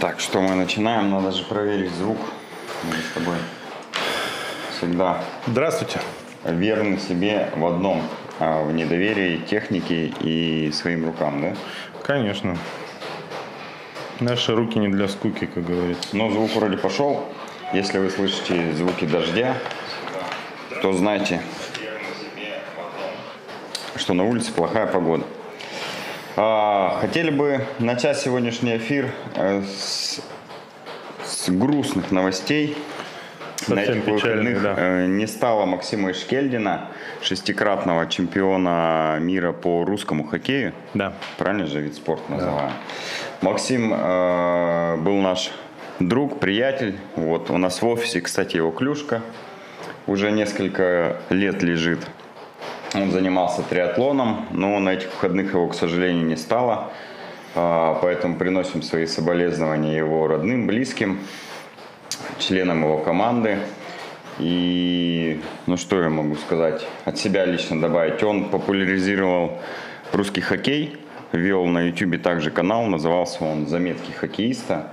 Так, что мы начинаем? Надо же проверить звук. Мы с тобой всегда Здравствуйте. верны себе в одном, а, в недоверии технике и своим рукам, да? Конечно. Наши руки не для скуки, как говорится. Но звук вроде пошел. Если вы слышите звуки дождя, то знайте, что на улице плохая погода. А, хотели бы начать сегодняшний эфир э, с, с грустных новостей. Совсем на этих выходных да. э, не стало Максима Ишкельдина, шестикратного чемпиона мира по русскому хоккею. Да. Правильно же вид спорта называем. Максим э, был наш друг, приятель. Вот у нас в офисе, кстати, его клюшка уже несколько лет лежит. Он занимался триатлоном, но на этих выходных его, к сожалению, не стало. А, Поэтому приносим свои соболезнования его родным, близким, членам его команды. И, ну что я могу сказать, от себя лично добавить. Он популяризировал русский хоккей, вел на YouTube также канал, назывался он «Заметки хоккеиста».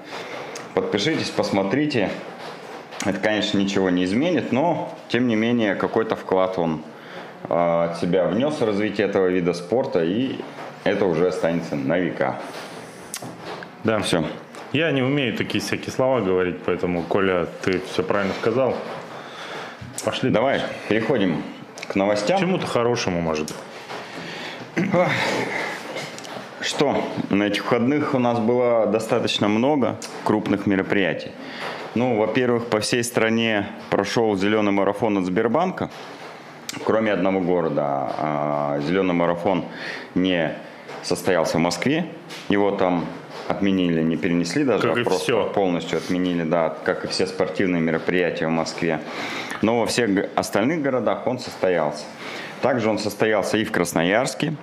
Подпишитесь, посмотрите. Это, конечно, ничего не изменит, но, тем не менее, какой-то вклад он от себя внес в развитие этого вида спорта, и это уже останется на века. Да. Все. Я не умею такие всякие слова говорить, поэтому, Коля, ты все правильно сказал. Пошли. Давай, переходим к новостям. К чему-то хорошему, может. Что, на этих выходных у нас было достаточно много крупных мероприятий. Ну, во-первых, по всей стране прошел зеленый марафон от Сбербанка, кроме одного города. А, Зеленый марафон не состоялся в Москве, его там отменили, не перенесли даже, Как а просто всё. полностью отменили, да, как и все спортивные мероприятия в Москве. Но во всех остальных городах он состоялся. Также он состоялся и в Красноярске,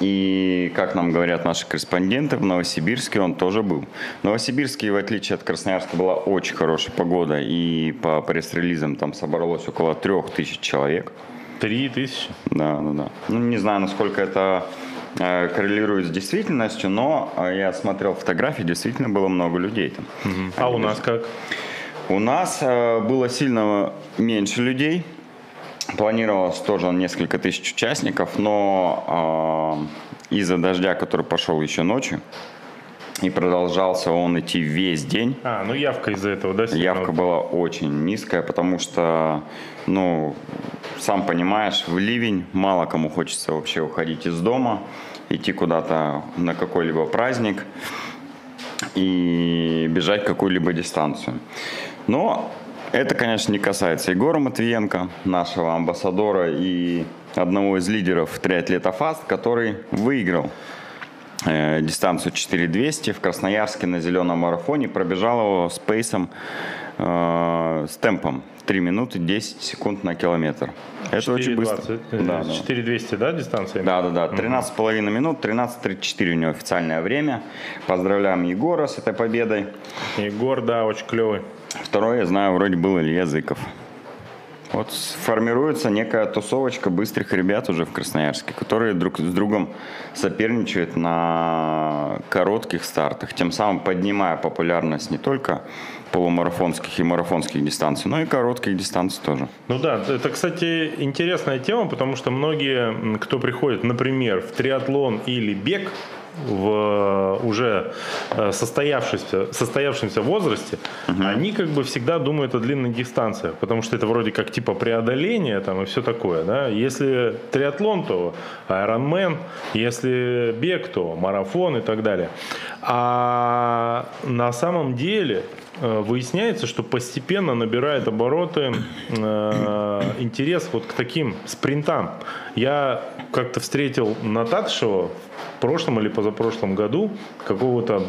и, как нам говорят наши корреспонденты, в Новосибирске он тоже был. В Новосибирске, в отличие от Красноярска, была очень хорошая погода, и по пресс-релизам там собралось около трех тысяч человек. Три тысячи. Да, да, да. Ну, не знаю, насколько это э, коррелирует с действительностью, но э, я смотрел фотографии, действительно было много людей там. А Они у нас как? у нас э, было сильно меньше людей. Планировалось тоже несколько тысяч участников, но э, из-за дождя, который пошел еще ночью, и продолжался он идти весь день, А, ну явка из-за этого, да? явка была очень низкая, потому что, ну, сам понимаешь, в ливень мало кому хочется вообще уходить из дома, идти куда-то на какой-либо праздник и бежать какую-либо дистанцию. Но это, конечно, не касается Егора Матвиенко, нашего амбассадора и одного из лидеров триатлета ФАСТ, который выиграл э, дистанцию 4200 в Красноярске на зеленом марафоне, пробежал его с пейсом, э, с темпом 3 минуты 10 секунд на километр. Это очень быстро. 4,20. Да, да. 4200, да, дистанция? Да, да, да. 13,5 минут, 13.34 у него официальное время. Поздравляем Егора с этой победой. Егор, да, очень клевый. Второй, я знаю, вроде был Илья Зыков. Вот формируется некая тусовочка быстрых ребят уже в Красноярске, которые друг с другом соперничают на коротких стартах, тем самым поднимая популярность не только полумарафонских и марафонских дистанций, но и коротких дистанций тоже. Ну да, это, кстати, интересная тема, потому что многие, кто приходит, например, в триатлон или бег в э, уже э, состоявшемся, состоявшемся возрасте, они как бы всегда думают о длинных дистанциях, потому что это вроде как типа преодоление там и все такое, да. Если триатлон, то Ironman, если бег, то марафон и так далее. А на самом деле выясняется, что постепенно набирает обороты э, интерес вот к таким спринтам. Я как-то встретил на Татшево в прошлом или позапрошлом году какого-то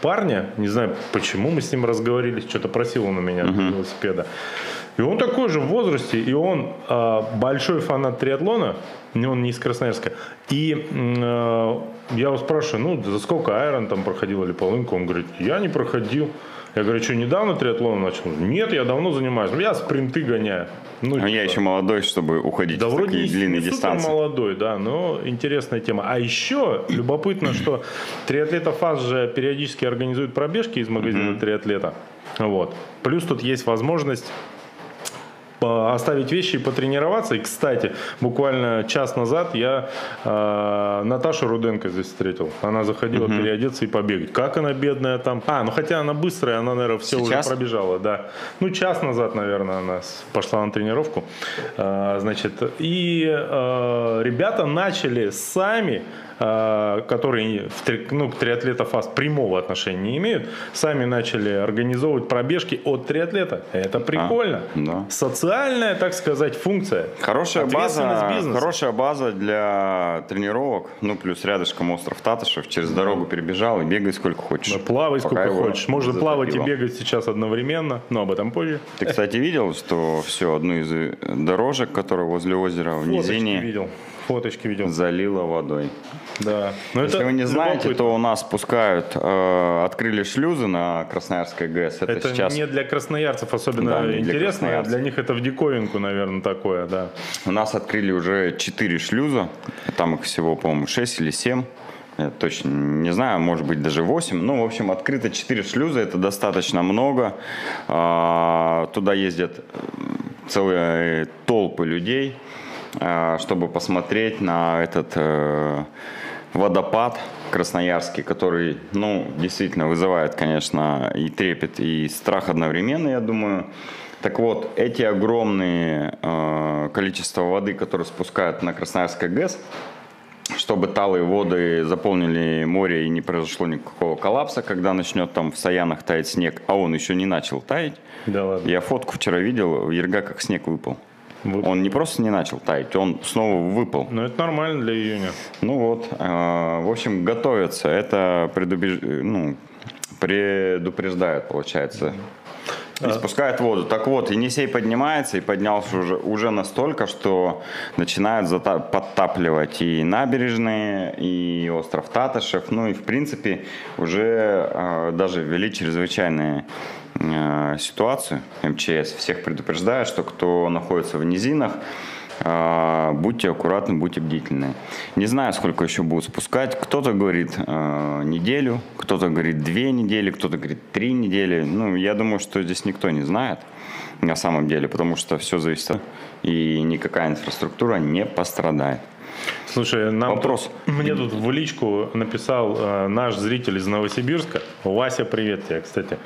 парня, не знаю почему мы с ним разговорились, что-то просил он у меня велосипеда. И он такой же в возрасте, и он э, большой фанат триатлона, он не из Красноярска. И э, я его спрашиваю, ну, за сколько Айрон там проходил или полынку? Он говорит, я не проходил. Я говорю, что недавно триатлон начал? Нет, я давно занимаюсь. Я спринты гоняю. Ну, типа. я еще молодой, чтобы уходить да, в вроде такие длинные дистанции. супер молодой, да, но интересная тема. А еще любопытно, что триатлета ФАС же периодически организует пробежки из магазина триатлета. Вот. Плюс тут есть возможность оставить вещи и потренироваться. И, кстати, буквально час назад я э, Наташу Руденко здесь встретил. Она заходила переодеться и побегать. Как она бедная там. А, ну хотя она быстрая, она, наверное, все Сейчас? уже пробежала, да. Ну, час назад, наверное, она пошла на тренировку. А, значит, и э, ребята начали сами э, которые в три- ну, к триатлета ФАС прямого отношения не имеют, сами начали организовывать пробежки от триатлета. Это прикольно. да. Социальная, так сказать, функция. Хорошая база, бизнеса. хорошая база для тренировок. Ну, плюс рядышком остров Татышев. Через дорогу перебежал и бегай сколько хочешь. Да, Плавай сколько хочешь. Можно плавать и бегать сейчас одновременно, но об этом позже. Ты, кстати, видел, что все, одну из э, дорожек, которая возле озера в Фоточки низине, видел. Фоточки видел. залила водой. Да. Но Если вы не знаете, любопытно. то у нас пускают, э, открыли шлюзы на Красноярской ГЭС. Это, Это сейчас не для красноярцев особенно Да, для интересно, а красноярцев. для них это в диковинку, наверное, такое, да. у нас открыли уже 4 шлюза. Там их всего, по-моему, 6 или 7. Я точно не знаю, может быть даже 8. Ну, в общем, открыто 4 шлюза, это достаточно много. А, Туда ездят целые толпы людей, чтобы посмотреть на этот э, водопад красноярский, который, ну, действительно вызывает, конечно, и трепет, и страх одновременно, я думаю. Так вот, эти огромные э, количество воды, которые спускают на Красноярской ГЭС, чтобы талые воды заполнили море и не произошло никакого коллапса, когда начнет там в Саянах таять снег, а он еще не начал таять. Да ладно. Я фотку вчера видел, в Ерга как снег выпал. Выпал. Он не просто не начал таять, он снова выпал. Ну, это нормально для июня. Ну вот, э, в общем, готовятся. Это предубеж... ну, предупреждает, получается. И спускает воду. Так вот, Енисей поднимается и поднялся уже, уже настолько, что начинают подтапливать и набережные, и остров Татышев. Ну и, в принципе, уже э, даже ввели чрезвычайные э, ситуацию. МЧС всех предупреждает, что кто находится в низинах, будьте аккуратны, будьте бдительны. Не знаю, сколько еще будут спускать. Кто-то говорит э, неделю, кто-то говорит две недели, кто-то говорит три недели. Ну, я думаю, что здесь никто не знает на самом деле, потому что все зависит от... И никакая инфраструктура не пострадает. Слушай, нам Вопрос. тут- мне тут в личку написал э, наш зритель из Новосибирска, Вася, привет тебе, кстати, А,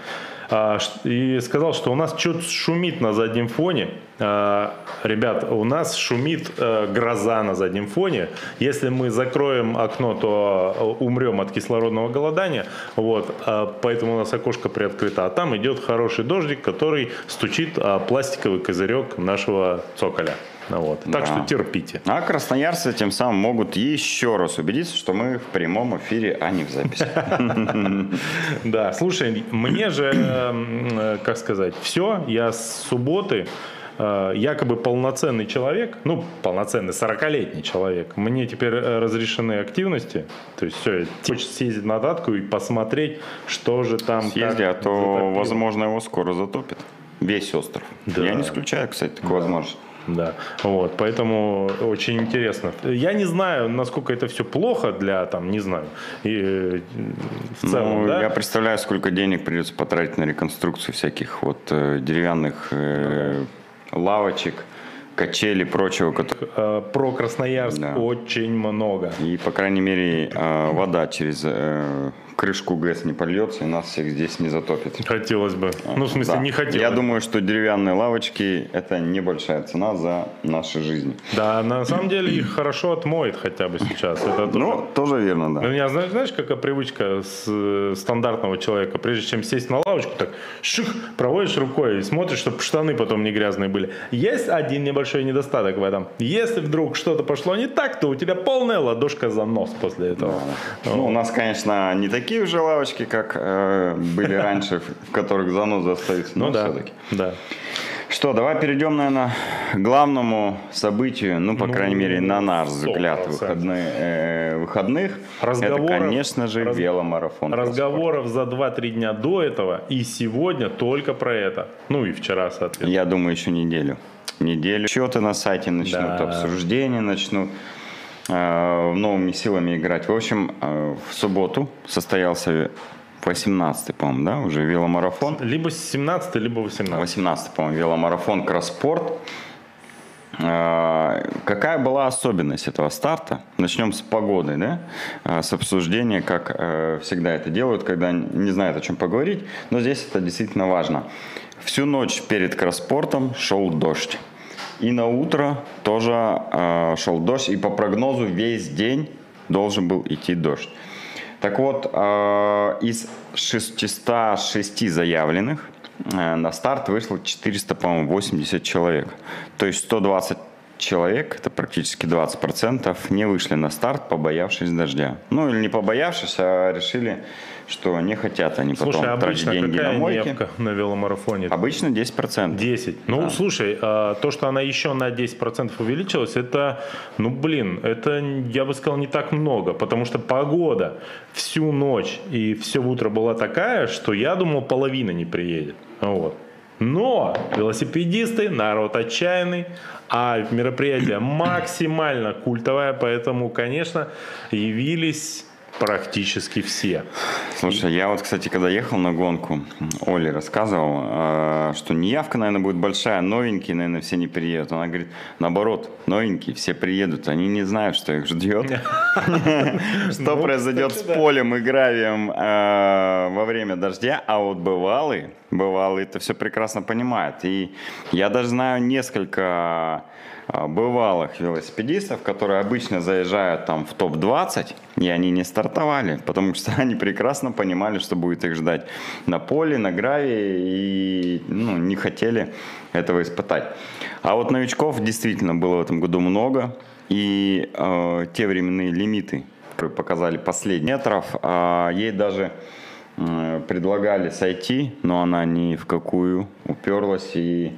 и сказал, что у нас что-то шумит на заднем фоне. А, Ребят, у нас шумит э, гроза на заднем фоне. Если мы закроем окно, то э, умрем от кислородного голодания. Вот, а, поэтому у нас окошко приоткрыто. А там идет хороший дождик, который стучит пластиковый козырек нашего цоколя. Вот. Так Да. что терпите. А красноярцы тем самым могут еще раз убедиться, что мы в прямом эфире, а не в записи. Да, слушай, мне же, эм, э, как сказать, все, я с субботы э, якобы полноценный человек, ну, полноценный 40-летний человек, мне теперь э, разрешены активности, то есть все, хочется съездить на датку и посмотреть, что же там. Съезди, а то, затопило. возможно, его скоро затопит. Весь остров. Да. Я не исключаю, кстати, такую возможность. Да, вот, поэтому очень интересно. Я не знаю, насколько это все плохо для, там, не знаю, и, э, в целом, Ну, да? Я представляю, сколько денег придется потратить на реконструкцию всяких вот э, деревянных э, лавочек, качелей, прочего. кото- Э, Про Красноярск Да. очень много. И, по крайней мере, э, вода через крышку ГЭС не польется и нас всех здесь не затопит. Хотелось бы. Ну, в смысле, Да. не хотелось. Я думаю, что деревянные лавочки – это небольшая цена за наши жизни. Да, на самом деле их хорошо отмоет хотя бы сейчас. Это тоже- Ну, тоже верно, У да. меня, знаешь, знаешь, какая привычка с э, стандартного человека? Прежде чем сесть на лавочку, так ших, проводишь рукой и смотришь, чтобы штаны потом не грязные были. Есть один небольшой недостаток в этом. Если вдруг что-то пошло не так, то у тебя полная ладошка за нос после этого. Ну, у нас, конечно, не такие такие уже лавочки, как э, были раньше, в которых занозы остаются. Ну да, все-таки. да. Что, давай перейдем, наверное, к главному событию, ну, по Ну, крайней мере, на наш взгляд, 100%. выходные, э, выходных. Разговоров- Это, конечно же, раз- веломарафон. Разговоров за 2-3 дня до этого и сегодня только про это. Ну и вчера, соответственно. Я думаю, еще неделю. Неделю. Счеты на сайте начнут, Да. обсуждения начнут. Э, новыми силами играть. В общем, э, в субботу состоялся 18-й, по-моему, да, уже веломарафон. Либо 17 либо 18 18 по-моему, веломарафон Кросспорт. А, Какая была особенность этого старта? Начнем с погоды, да? С обсуждения, как э, всегда это делают, когда не знают, о чем поговорить. Но здесь это действительно важно. Всю ночь перед кросспортом шел дождь. И на утро тоже э, шел дождь. И по прогнозу весь день должен был идти дождь. Так вот, э, из 606 заявленных э, на старт вышло 400, по-моему, 80 человек. То есть 120 человек, это практически 20%, не вышли на старт, побоявшись дождя. Ну или не побоявшись, а решили, что не хотят они Слушай, потом тратить деньги на какая мойки. невка на веломарафоне? Обычно 10%. 10. Ну, слушай, а, то, что она еще на 10% увеличилась, это, ну, блин, это, я бы сказал, не так много, потому что погода всю ночь и все утро была такая, что я думал, половина не приедет. Вот. Но велосипедисты, народ отчаянный, а мероприятие максимально культовое, поэтому, конечно, явились практически все. Слушай, я вот, кстати, когда ехал на гонку, Оле рассказывал, э, что неявка, наверное, будет большая, новенькие, наверное, все не приедут. Она говорит, наоборот, новенькие все приедут, они не знают, что их ждет, что Ну, произойдет с полем и гравием э, во время дождя, а вот бывалые, бывалые это все прекрасно понимают. И я даже знаю несколько э, бывалых велосипедистов, которые обычно заезжают там в топ-20, и они не стартовали, потому что они прекрасно понимали, что будет их ждать на поле, на гравии, и ну, не хотели этого испытать. А вот новичков действительно было в этом году много, и э, те временные лимиты, которые показали последние метров, а ей даже э, предлагали сойти, но она ни в какую уперлась и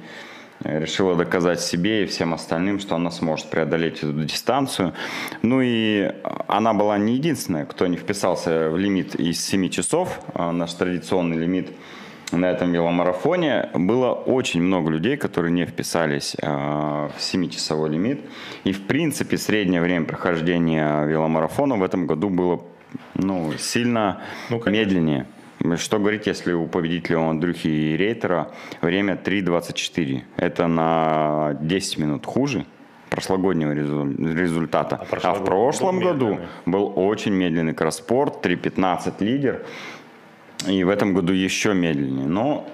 решила доказать себе и всем остальным, что она сможет преодолеть эту дистанцию. Ну и она была не единственная, кто не вписался в лимит из 7 часов, а наш традиционный лимит на этом веломарафоне. Было очень много людей, которые не вписались э, в 7-часовой лимит. И, в принципе, среднее время прохождения веломарафона в этом году было ну, сильно Ну, конечно. медленнее. Что говорить, если у победителя у Андрюхи и Рейтера время 3.24. Это на 10 минут хуже прошлогоднего резу- результата. А, в прошлогодний прошлом был году медленный. был очень медленный кросспорт, 3.15 лидер. И в этом году еще медленнее. Но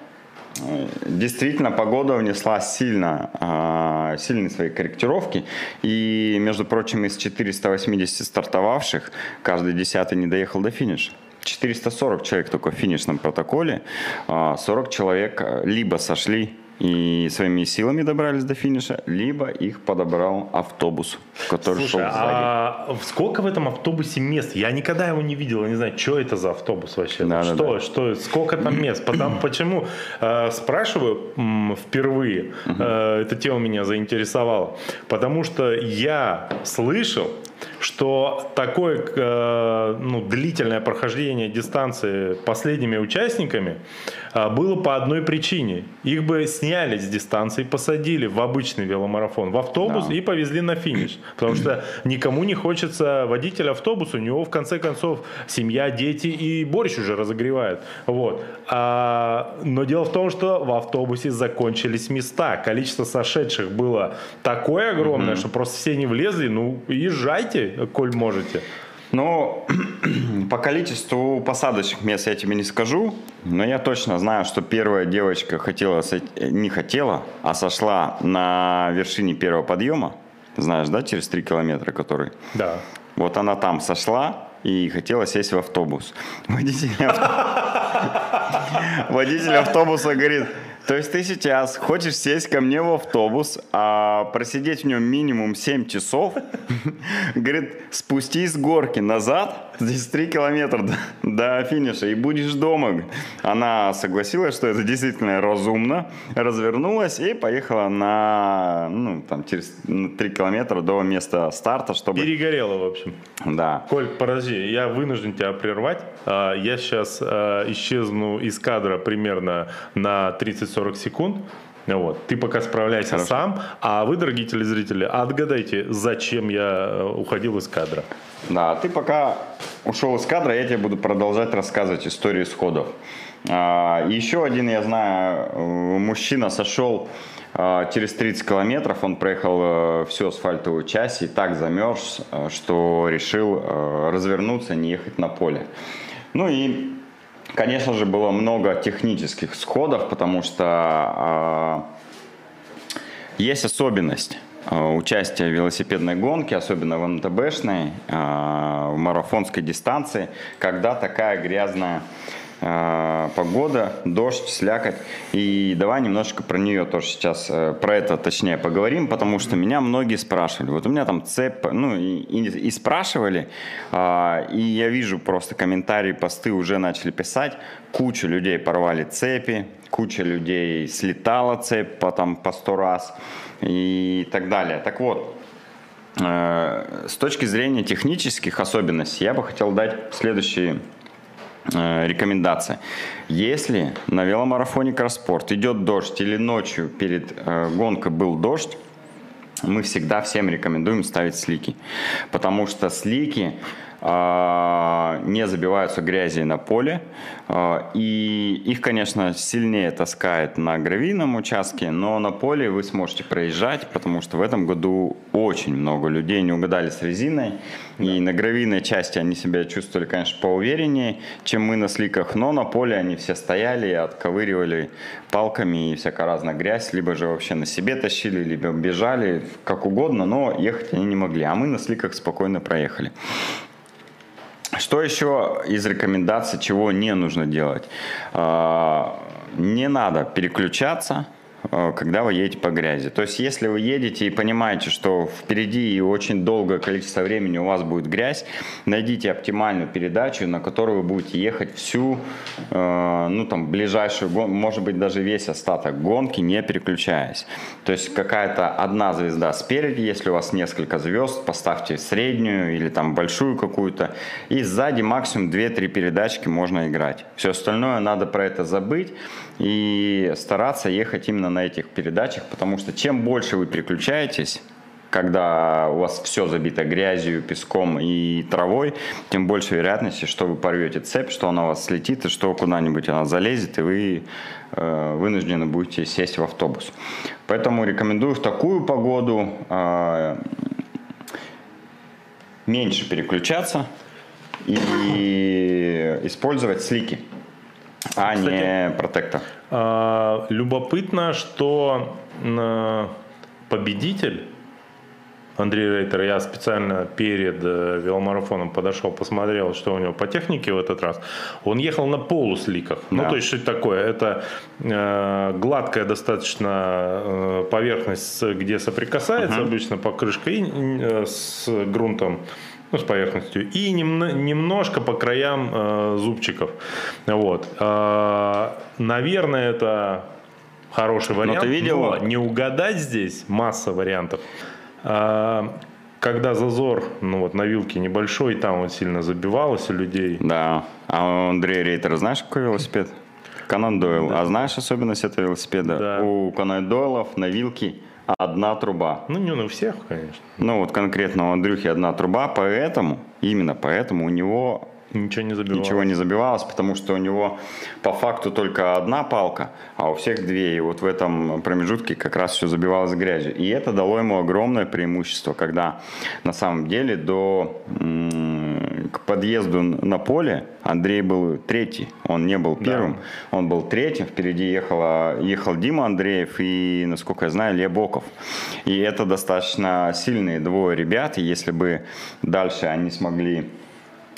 э, действительно погода внесла сильно, а, сильные свои корректировки. И, между прочим, из 480 стартовавших каждый десятый не доехал до финиша. 440 человек только в финишном протоколе. А 40 человек э, либо сошли и своими силами добрались до финиша, либо их подобрал автобус, который шел Слушай, сзади. а сколько в этом автобусе мест? Я никогда его не видел, я не знаю, что это за автобус вообще. Да, да, что, что, сколько там мест? Потому, почему э, спрашиваю м, впервые, э, эта тема меня заинтересовала, потому что я слышал, что такое э, ну, длительное прохождение дистанции последними участниками э, было по одной причине. Их бы сняли с дистанции, посадили в обычный веломарафон, в автобус Да. и повезли на финиш. Потому что никому не хочется водитель автобуса, у него в конце концов семья, дети и борщ уже разогревает. Вот. А, но дело в том, что в автобусе закончились места. Количество сошедших было такое огромное, что просто все не влезли. Ну, езжайте, коль можете. Ну, по количеству посадочных мест я тебе не скажу, но я точно знаю, что первая девочка хотела, э, не хотела, а сошла на вершине первого подъема. Знаешь, да, через 3 километра, который? Да. Вот она там сошла и хотела сесть в автобус. Водитель, ав- Водитель автобуса говорит, То есть ты сейчас хочешь сесть ко мне в автобус, а просидеть в нем минимум 7 часов, говорит, спустись с горки назад, здесь 3 километра до, до финиша, и будешь дома. Она согласилась, что это действительно разумно, развернулась и поехала на, ну, там, через 3 километра до места старта, чтобы... Перегорела, в общем. Да. Коль, подожди, я вынужден тебя прервать. А, Я сейчас а, исчезну из кадра примерно на 30-40 секунд. Вот. Ты пока справляйся Хорошо. сам, а вы, дорогие телезрители, отгадайте, зачем я э, уходил из кадра. Да, ты пока ушел из кадра, я тебе буду продолжать рассказывать историю сходов. А, Еще один, я знаю, э, мужчина сошел а, через 30 километров, он проехал э, всю асфальтовую часть и так замерз, что решил развернуться, не ехать на поле. Ну и, конечно же, было много технических сходов, потому что а, есть особенность э, участия в велосипедной гонке, особенно в МТБшной, э, в марафонской дистанции, когда такая грязная э, погода, дождь, слякоть. И давай немножко про нее тоже сейчас, э, про это точнее поговорим, потому что меня многие спрашивали. Вот у меня там цепь, ну и, и- и спрашивали, а, и я вижу просто комментарии, посты уже начали писать, куча людей порвали цепи, куча людей слетала цепь по, там, по сто раз и так далее. Так вот, э, с точки зрения технических особенностей я бы хотел дать следующие э, рекомендации. Если на веломарафоне Кросспорт идет дождь или ночью перед э, гонкой был дождь, мы всегда всем рекомендуем ставить слики. Потому что слики не забиваются грязью на поле. а, И их, конечно, сильнее таскает на гравийном участке, но на поле вы сможете проезжать, потому что в этом году очень много людей не угадали с резиной. И на гравийной части они себя чувствовали, конечно, поувереннее, чем мы на сликах, но на поле они все стояли и отковыривали палками и всякая разная грязь, либо же вообще на себе тащили, либо бежали, как угодно, но ехать они не могли, а мы на сликах спокойно проехали. Что еще из рекомендаций, чего не нужно делать? А, Не надо переключаться, когда вы едете по грязи. То есть, если вы едете и понимаете, что впереди и очень долгое количество времени у вас будет грязь, найдите оптимальную передачу, на которую вы будете ехать всю, э, ну там, ближайшую гонку, может быть, даже весь остаток гонки, не переключаясь. То есть, какая-то одна звезда спереди, если у вас несколько звезд, поставьте среднюю или там большую какую-то, и сзади максимум 2-3 передачки можно играть. Все остальное надо про это забыть и стараться ехать именно на этих передачах, потому что чем больше вы переключаетесь, когда у вас все забито грязью, песком и травой, тем больше вероятности, что вы порвете цепь, что она у вас слетит, и что куда-нибудь она залезет, и вы э, вынуждены будете сесть в автобус. Поэтому рекомендую в такую погоду э, меньше переключаться и использовать слики, а не Кстати, протектор. А, Любопытно, что победитель Андрей Рейтер, я специально перед э, веломарафоном подошел, посмотрел, что у него по технике в этот раз. Он ехал на полусликах. Ну, Да. то есть, что это такое? Это э, гладкая достаточно э, поверхность, где соприкасается обычно покрышка и, э, с грунтом ну, с поверхностью, и немно- немножко по краям э, зубчиков. Вот. А, наверное, это хороший вариант. ты видел? но не угадать здесь масса вариантов. А, когда зазор ну, вот, на вилке небольшой, там вот сильно забивалось у людей. Да. А у Андрея Рейтера знаешь, какой велосипед? Канон Дойл. А знаешь особенность этого велосипеда? Да. У Канон Дойлов на вилке одна труба. Ну, не у всех, конечно. Ну вот конкретно у Андрюхи одна труба, поэтому, именно поэтому у него Ничего не забивалось. ничего не забивалось, потому что у него по факту только одна палка, а у всех две. И вот в этом промежутке как раз все забивалось грязью. И это дало ему огромное преимущество, когда на самом деле до подъезду на поле. Андрей был третий, он не был первым, он был третьим, впереди ехала, ехал Дима Андреев и, насколько я знаю, Ле Боков. И это достаточно сильные двое ребят, и если бы дальше они смогли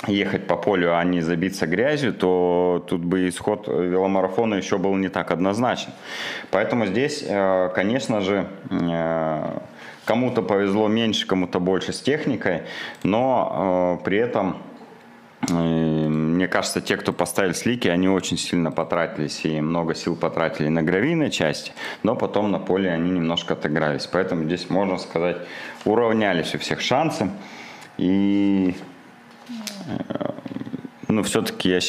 ехать по полю, а не забиться грязью, то тут бы исход веломарафона еще был не так однозначен. Поэтому здесь, э, конечно же, э, кому-то повезло меньше, кому-то больше с техникой, но э, при этом мне кажется, те, кто поставили слики, они очень сильно потратились и много сил потратили на гравийной части, но потом на поле они немножко отыгрались. Поэтому здесь, можно сказать, уравнялись у всех шансы. И ну, все-таки я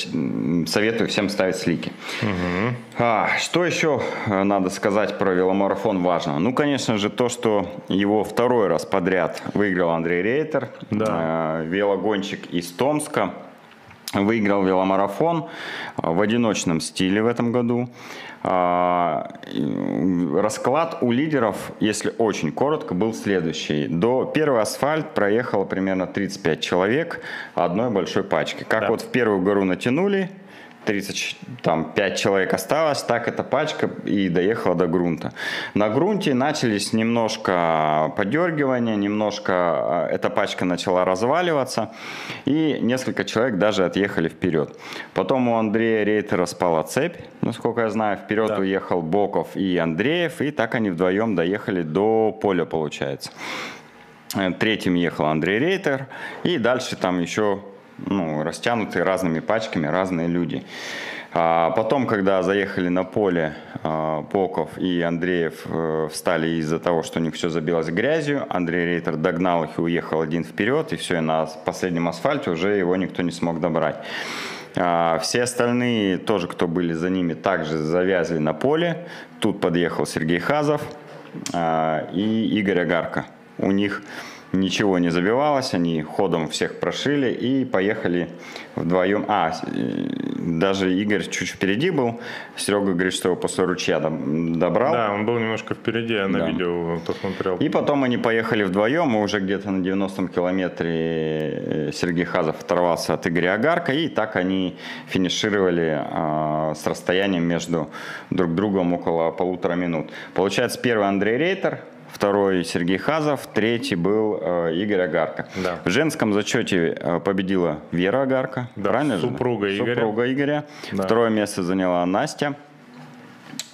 советую всем ставить слики. Угу. А, что еще э, надо сказать про веломарафон важного? Ну, конечно же, то, что его второй раз подряд выиграл Андрей Рейтер, да. э, велогонщик из Томска выиграл веломарафон э, в одиночном стиле в этом году. А, расклад у лидеров, если очень коротко, был следующий. До первого асфальт проехало примерно 35 человек одной большой пачки. Как да. вот в первую гору натянули, 35 человек осталось, так эта пачка и доехала до грунта. На грунте начались немножко подергивания, немножко а, эта пачка начала разваливаться, и несколько человек даже отъехали вперед. Потом у Андрея Рейтера спала цепь, насколько я знаю, вперед да. уехал Боков и Андреев, и так они вдвоем доехали до поля, получается. Третьим ехал Андрей Рейтер, и дальше там еще ну, растянутые разными пачками разные люди. А потом, когда заехали на поле, а, Поков и Андреев э, встали из-за того, что у них все забилось грязью. Андрей Рейтер догнал их и уехал один вперед, и все, и на последнем асфальте уже его никто не смог добрать. А, все остальные, тоже кто были за ними, также завязли на поле. Тут подъехал Сергей Хазов а, и Игорь Агарко. У них ничего не забивалось, они ходом всех прошили и поехали вдвоем. А, даже Игорь чуть впереди был, Серега говорит, что его после ручья добрал. Да, он был немножко впереди, я на да. видео посмотрел. И потом они поехали вдвоем, и уже где-то на 90-м километре э, Сергей Хазов оторвался от Игоря Агарка, и так они финишировали э, с расстоянием между друг другом около полутора минут. Получается, первый Андрей Рейтер, второй Сергей Хазов, третий был э, Игорь Агарко. Да. В женском зачете э, победила Вера Агарко, да, правильно супруга же? Игоря. Супруга Игоря. Да. Второе место заняла Настя.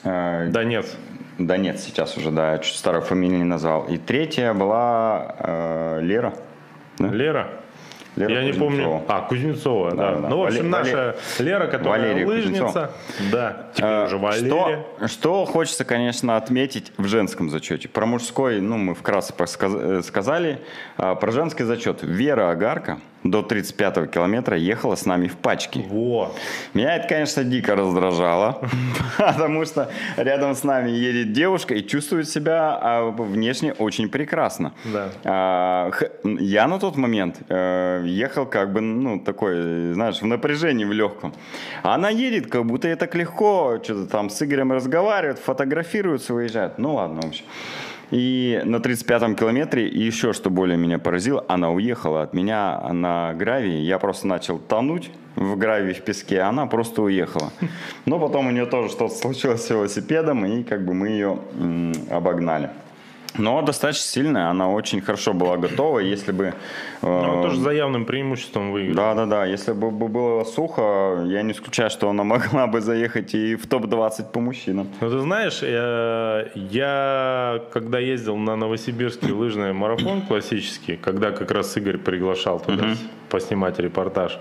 Э, да нет. Да нет, сейчас уже, да, я чуть старую фамилию не назвал. И третья была э, Лера. Да? Лера? Лера Я не помню. А, Кузнецова, да. да. да. Ну, в общем, Валер... наша Лера, которая Валерия лыжница. Кузнецова. Да, теперь а, уже Валерия. Что, что хочется, конечно, отметить в женском зачете. Про мужской, ну, мы вкратце э, сказали. А, про женский зачет. Вера Агарка – до 35-го километра ехала с нами в пачке. Вот. Меня это, конечно, дико раздражало, потому что рядом с нами едет девушка и чувствует себя а, внешне очень прекрасно. Да. А, я на тот момент э, ехал как бы, ну, такой, знаешь, в напряжении, в легком. Она едет, как будто так легко, что-то там с Игорем разговаривает, фотографируется, выезжает. Ну, ладно, в общем. И на 35-м километре, и еще что более меня поразило, она уехала от меня на гравии. Я просто начал тонуть в гравии, в песке, а она просто уехала. Но потом у нее тоже что-то случилось с велосипедом, и как бы мы ее обогнали. Но достаточно сильная, она очень хорошо была готова. Если бы... Ну, тоже за явным преимуществом выиграла. Да, да, да. Если бы было сухо, я не исключаю, что она могла бы заехать и в топ-20 по мужчинам. Ну, ты знаешь, я, я когда ездил на Новосибирский лыжный марафон классический, когда как раз Игорь приглашал туда поснимать репортаж,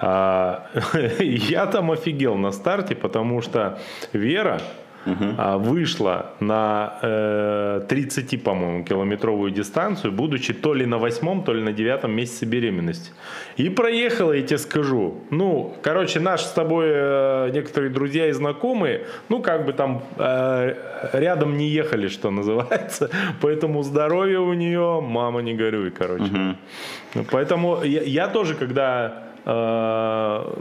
а, я там офигел на старте, потому что Вера, угу. вышла на э, 30, по-моему, километровую дистанцию, будучи то ли на восьмом, то ли на девятом месяце беременности. И проехала, я тебе скажу. Ну, короче, наши с тобой э, некоторые друзья и знакомые, ну, как бы там э, рядом не ехали, что называется. Поэтому здоровье у нее, мама не горюй, короче. Угу. Поэтому я, я тоже, когда Э,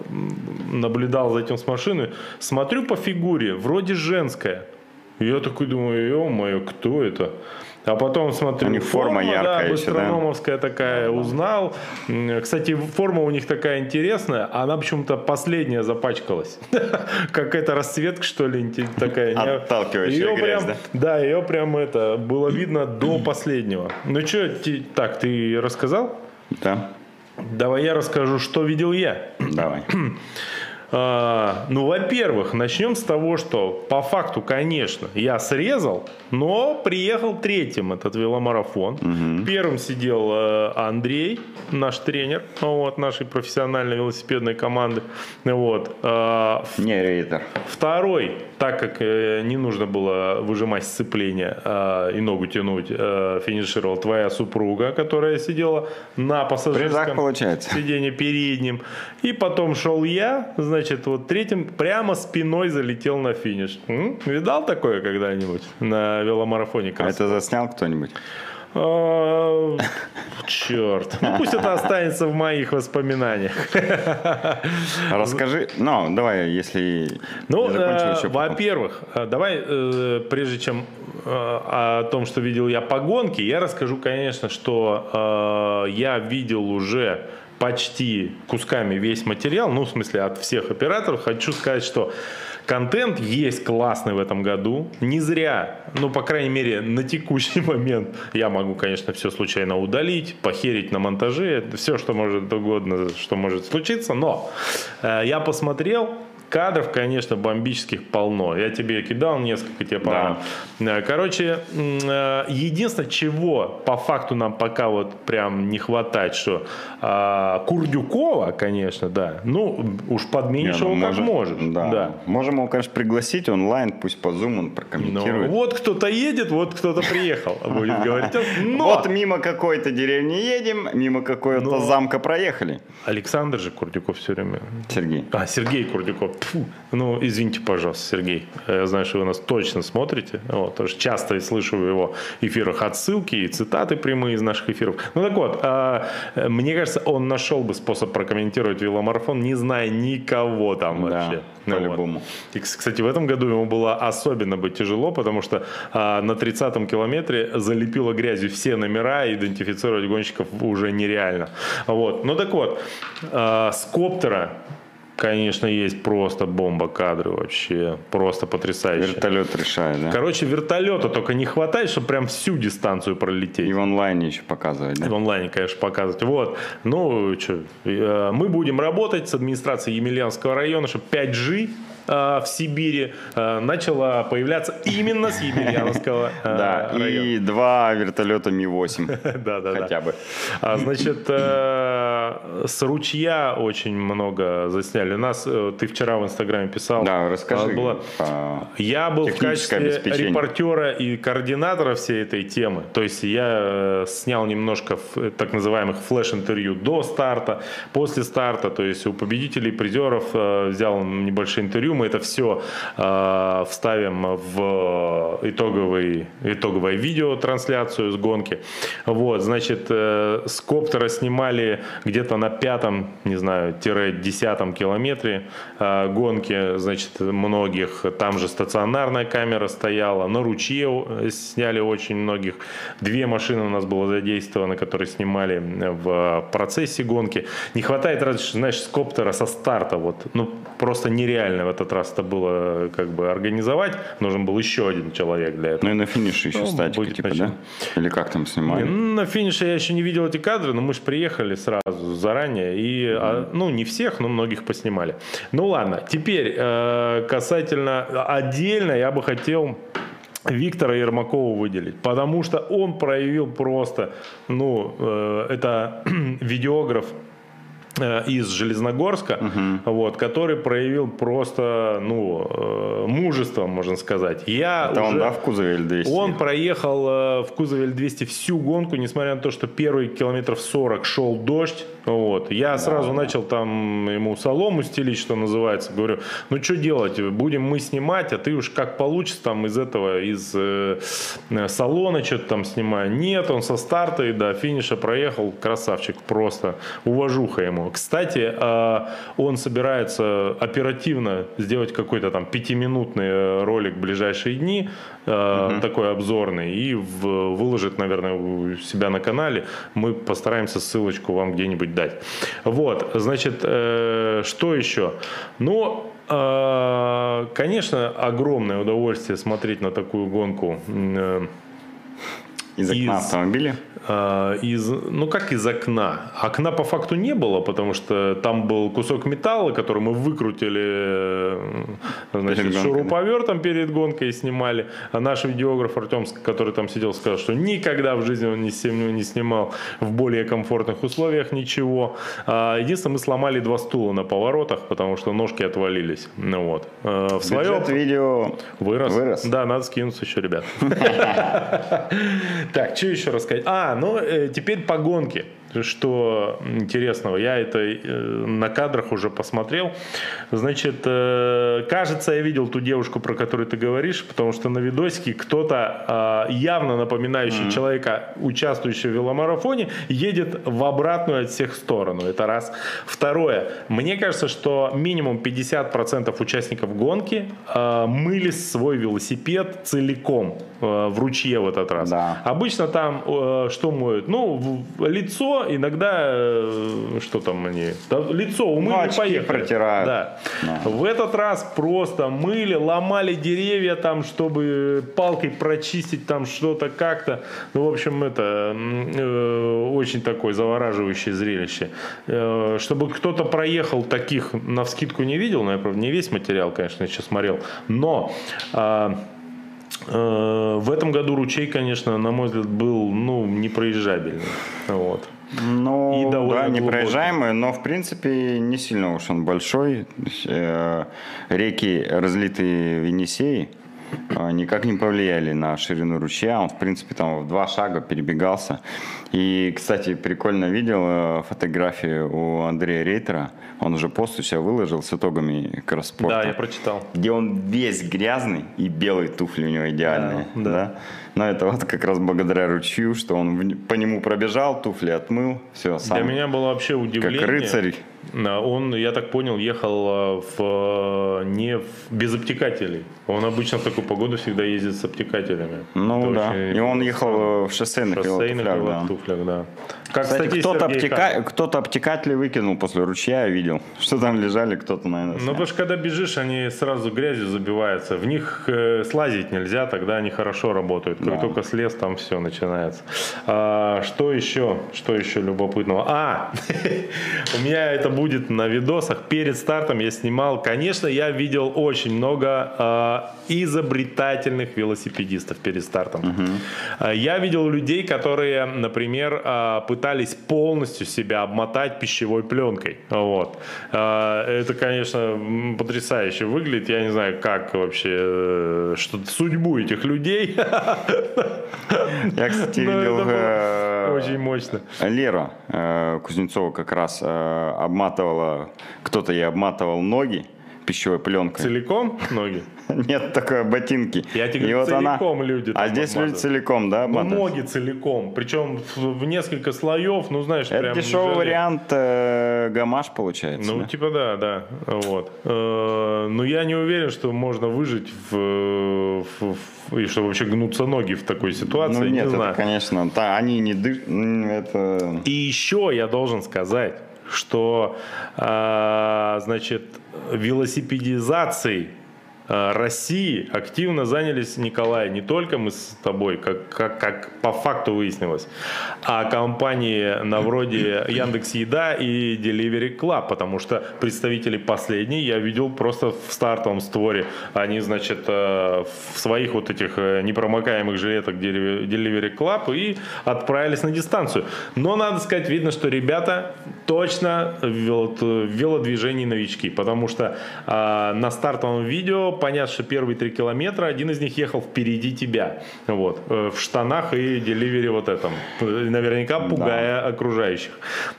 наблюдал за этим с машины, смотрю по фигуре, вроде женская. Я такой думаю, ё-моё, кто это? А потом смотрю, у них форма, форма яркая, да, быстрономовская да? такая, узнал. Кстати, форма у них такая интересная, она почему-то последняя запачкалась. Как эта расцветка, что ли, такая. Отталкивающая грязь, да? Да, ее прям это было видно до последнего. Ну что, так, ты рассказал? Да. Давай я расскажу, что видел я. Давай. А, ну, во-первых, начнем с того, что по факту, конечно, я срезал, но приехал третьим этот веломарафон. Угу. Первым сидел э, Андрей, наш тренер, вот, нашей профессиональной велосипедной команды. Вот. А, не рейтер. Второй, так как э, не нужно было выжимать сцепление а, и ногу тянуть, э, финишировала твоя супруга, которая сидела на пассажирском сиденье переднем. И потом шел я, значит, значит, вот третьим прямо спиной залетел на финиш. М? Видал такое когда-нибудь на веломарафоне? А это заснял кто-нибудь? А, черт. Ну, пусть это останется в моих воспоминаниях. Расскажи, ну, давай, если Ну, э, во-первых, э, давай, э, прежде чем о том, что видел я по гонке, я расскажу, конечно, что я видел уже почти кусками весь материал, ну, в смысле, от всех операторов. Хочу сказать, что контент есть классный в этом году. Не зря, ну, по крайней мере, на текущий момент я могу, конечно, все случайно удалить, похерить на монтаже, все, что может угодно, что может случиться, но э, я посмотрел, Кадров, конечно, бомбических полно. Я тебе кидал несколько, тебе да. Э, короче, э, единственное, чего по факту нам пока вот прям не хватает, что а, Курдюкова, конечно, да, ну уж подменишь не, ну, его как можешь. Да. да. Можем его, конечно, пригласить онлайн, пусть по Zoom он прокомментирует. Ну, вот кто-то едет, вот кто-то приехал, будет говорить. Но... Вот мимо какой-то деревни едем, мимо какой-то замка проехали. Александр же Курдюков все время. Сергей. А, Сергей Курдюков. Фу. Ну, извините, пожалуйста, Сергей. Я знаю, что вы нас точно смотрите. Вот, потому что часто слышу в его эфирах отсылки и цитаты прямые из наших эфиров. Ну так вот, а, мне кажется, он нашел бы способ прокомментировать веломарафон, не зная никого там да, вообще. Ну, по-любому. Вот. И, кстати, в этом году ему было особенно быть тяжело, потому что а, на 30-м километре залепило грязью все номера, и идентифицировать гонщиков уже нереально. Вот. Ну так вот, а, с коптера конечно, есть просто бомба кадры вообще. Просто потрясающе. Вертолет решает, да? Короче, вертолета только не хватает, чтобы прям всю дистанцию пролететь. И в онлайне еще показывать, да? в онлайне, конечно, показывать. Вот. Ну, что, э, мы будем работать с администрацией Емельянского района, чтобы 5G Э, в Сибири э, начала появляться именно с Емельяновского э, Да, и два вертолета Ми-8 да, да, хотя бы. А, значит, с ручья очень много засняли. У нас, ты вчера в Инстаграме писал. Да, расскажи. Было... Я был в качестве репортера и координатора всей этой темы. То есть я снял немножко так называемых флеш-интервью до старта, после старта. То есть у победителей, призеров взял небольшое интервью мы это все э, вставим в итоговый, итоговое видео трансляцию с гонки. Вот, значит, э, с коптера снимали где-то на пятом, не знаю, тире десятом километре э, гонки, значит, многих. Там же стационарная камера стояла, на ручье сняли очень многих. Две машины у нас было задействовано, которые снимали в процессе гонки. Не хватает, знаешь, с коптера со старта, вот, ну, просто нереально в это этот раз это было как бы организовать, нужен был еще один человек для этого. Ну и на финише еще ну, статика, будет типа, да? Или как там снимали? Не, ну, на финише я еще не видел эти кадры, но мы же приехали сразу заранее, и, mm-hmm. а, ну, не всех, но многих поснимали. Ну ладно, теперь э, касательно отдельно я бы хотел Виктора Ермакова выделить, потому что он проявил просто, ну, э, это видеограф из Железногорска, угу. вот, который проявил просто, ну, э, мужество, можно сказать. Я Это уже, он, да, в кузове L200? Он проехал э, в кузове L200 всю гонку, несмотря на то, что первые километров 40 шел дождь, вот. Я да, сразу да. начал там ему солому стелить, что называется. Говорю, ну что делать, будем мы снимать, а ты уж как получится там из этого, из э, салона что-то там снимай. Нет, он со старта и до финиша проехал, красавчик, просто уважуха ему. Кстати, а, он собирается оперативно сделать какой-то там пятиминутный э, ролик в ближайшие дни, угу. такой обзорный, и выложит, наверное, у себя на канале. Мы постараемся ссылочку вам где-нибудь дать. Вот, значит, э, что еще? Ну, а, конечно, огромное удовольствие смотреть на такую гонку Из окна автомобиля? э, из, ну как из окна. Окна по факту не было, потому что там был кусок металла, который мы выкрутили э, значит, Перед шуруповертом перед гонкой снимали. А наш видеограф Артем, который там сидел, сказал, что никогда в жизни он не, сим- не снимал в более комфортных условиях ничего. А, единственное, мы сломали два стула на поворотах, потому что ножки отвалились. Ну вот. Э, в своем Бюджет видео Вырос. Вырос. Да, надо скинуться еще, ребят. Так, что еще рассказать? А, ну, э, теперь по гонке. Что интересного, я это э, на кадрах уже посмотрел. Значит, э, кажется, я видел ту девушку, про которую ты говоришь, потому что на видосике кто-то э, явно напоминающий человека, участвующего в веломарафоне, едет в обратную от всех сторону. Это раз. Второе. Мне кажется, что минимум 50% участников гонки э, мыли свой велосипед целиком э, в ручье в этот раз. Да. Обычно там что моют? Ну, в- иногда э, что там они? Да, лицо умыли, Ну, очки поехали. протирают. Да. Да. В этот раз просто мыли, ломали деревья там, чтобы палкой прочистить там что-то как-то. Ну, в общем, это э, очень такое завораживающее зрелище. Э, чтобы кто-то проехал таких на вскидку не видел, но я, правда, не весь материал, конечно, еще смотрел, но а, э, в этом году ручей, конечно, на мой взгляд, был ну, непроезжабельный. Вот. Ну, И довольно да, непроезжаемый, но в принципе не сильно уж он большой. Э, реки, разлитые в Енисее, э, никак не повлияли на ширину ручья. Он, в принципе, там в два шага перебегался. И, кстати, прикольно видел э, фотографию у Андрея Рейтера. Он уже пост у себя выложил с итогами кросспорта. Да, я прочитал. где он весь грязный и белые туфли у него идеальные. Да, да. Да, Но это вот как раз благодаря ручью, что он по нему пробежал, туфли отмыл, все, сам Для меня было вообще удивление. как рыцарь. Он, я так понял, ехал э, в, э, не в, без обтекателей. Он обычно в такую погоду всегда ездит с обтекателями. Ну Это да. очень И он ехал в шоссейных, в шоссейных велотуфлях, да. велотуфлях, да. Как, Кстати, кто-то, обтека... Кто-то обтекатели выкинул после ручья, я видел. Что там лежали, кто-то, наверное, Ну, снял. потому что когда бежишь, они сразу грязью забиваются. В них э, слазить нельзя, тогда они хорошо работают. Как Да. только слез, там все начинается. А, что еще? Что еще любопытного? А, у меня это будет на видосах. Перед стартом я снимал. Конечно, я видел очень много а, изобретательных велосипедистов перед стартом. А, Я видел людей, которые, например, а, пытались полностью себя обмотать пищевой пленкой. Вот. А, Это, конечно, потрясающе выглядит. Я не знаю, как вообще, э, что судьбу этих людей. Я, кстати, видел э, Очень мощно. Лера э, Кузнецова как раз э, обматывала, кто-то ей обматывал ноги пищевой пленкой. Целиком ноги? Нет, такой ботинки. Я тебе говорю, она- целиком люди А здесь люди целиком, да, Ну, обматывают? ноги целиком. Причем в, в несколько слоев, ну, знаешь, Это прям... дешевый жалею. вариант э, гамаш получается. Ну, да? типа да, да. Вот. Э, Но я не уверен, что можно выжить в, в- в- и что вообще гнутся ноги в такой ситуации. Ну, не нет, знаю. это, конечно, та, они не дышат, это... И еще я должен сказать, что, а, значит, велосипедизацией России активно занялись, Николай, не только мы с тобой, как, как, как по факту выяснилось, а компании на вроде Яндекс Еда и Delivery Club, потому что представители последней я видел просто в стартовом створе. Они, значит, э, в своих вот этих э, непромокаемых жилетах Delivery Club и отправились на дистанцию. Но надо сказать, видно, что ребята точно в в велодвижении новички, потому что а, на стартовом видео понятно, что первые три километра один из них ехал впереди тебя, вот, э, в штанах и деливере вот этом, Э, наверняка пугая окружающих.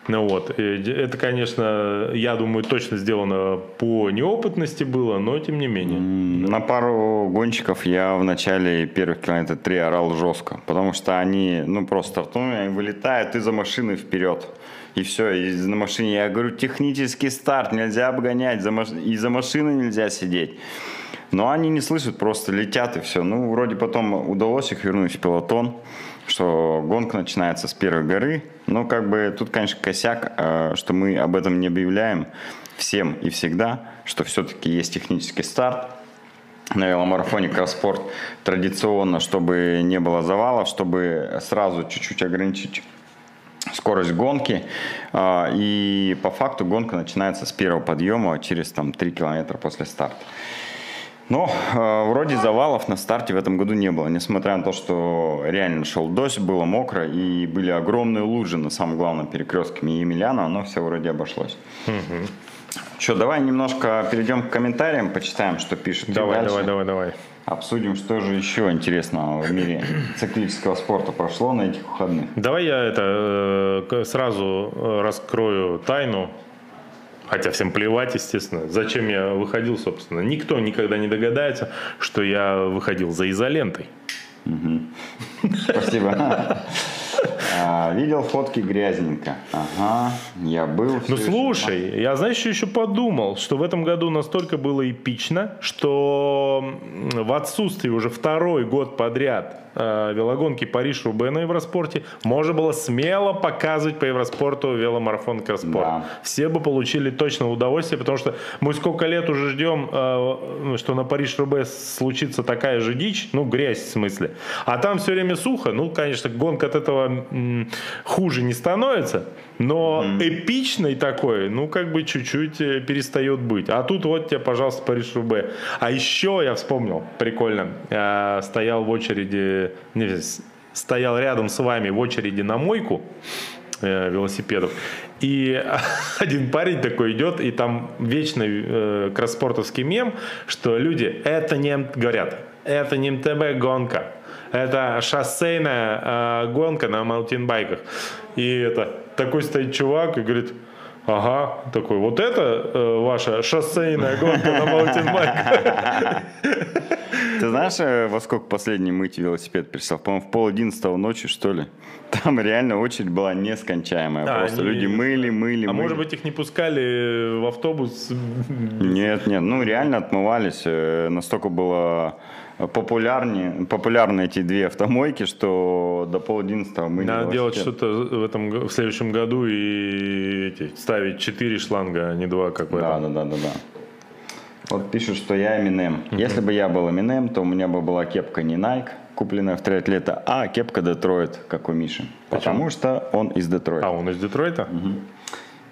Ну вот, э, это, конечно, я думаю, точно сделано по неопытности было, но тем не менее. На пару гонщиков я в начале первых километров три орал жестко, потому что они, ну, просто стартуют, они вылетают, и за машиной вперед. И все, и на машине, я говорю, технический старт, нельзя обгонять, за маш- и за машиной нельзя сидеть. Но они не слышат, просто летят и все. Ну, вроде потом удалось их вернуть в пилотон, что гонка начинается с первой горы. Но как бы тут, конечно, косяк, э, что мы об этом не объявляем всем и всегда, что все-таки есть технический старт. на веломарафоне Кросспорт традиционно, чтобы не было завалов, чтобы сразу чуть-чуть ограничить скорость гонки. А, и по факту гонка начинается с первого подъема через там, 3 километра после старта. Но э, вроде завалов на старте в этом году не было, несмотря на то, что реально шел дождь, было мокро и были огромные лужи на самом главном перекрестке Емельяна, но все вроде обошлось. Угу. Что, давай немножко перейдем к комментариям, почитаем, что пишут. Давай, дальше. давай, давай, давай. Обсудим, что же еще интересного в мире циклического спорта прошло на этих выходных. Давай я это э, сразу э, раскрою тайну Хотя всем плевать, естественно. Зачем я выходил, собственно? Никто никогда не догадается, что я выходил за изолентой. Спасибо. А, видел фотки грязненько. Ага, я был. Ну слушай, я знаешь, еще подумал, что в этом году настолько было эпично, что в отсутствии уже второй год подряд э, велогонки Париж-Рубе на Евроспорте можно было смело показывать по Евроспорту веломарафон Кросспорт. Да. Все бы получили точно удовольствие, потому что мы сколько лет уже ждем, э, что на Париж-Рубе случится такая же дичь, ну грязь в смысле. А там все время сухо, ну конечно гонка от этого хуже не становится, но mm-hmm. эпичной такой, ну, как бы чуть-чуть э, перестает быть. А тут вот тебе, пожалуйста, Париж-Рубе. А еще я вспомнил, прикольно, я стоял в очереди, не, стоял рядом с вами в очереди на мойку э, велосипедов. И один парень такой идет, и там вечный э, кросспортовский мем, что люди, это не, говорят, это не МТБ гонка, это шоссейная э, гонка на маунтинбайках. И это такой стоит чувак и говорит, Ага, такой, вот это э, ваша шоссейная гонка на маунтинбайке. Ты знаешь, э, во сколько последний мыть велосипед пришел? По-моему, в пол одиннадцатого ночи, что ли? Там реально очередь была нескончаемая. А, Просто они... люди мыли, мыли, А мыли. может быть, их не пускали в автобус? Нет, нет, ну реально отмывались. Э, настолько было популярнее, популярны эти две автомойки, что до пол одиннадцатого мы Надо делать что-то в этом в следующем году и эти, ставить четыре шланга, а не два, как в да, этом. Да, да, да, да. Вот пишут, что я Eminem. Uh-huh. Если бы я был Eminem, то у меня бы была кепка не Nike, купленная в лета, а кепка Детройт, как у Миши. Почему? Потому что он из Детройта. А, он из Детройта? Угу.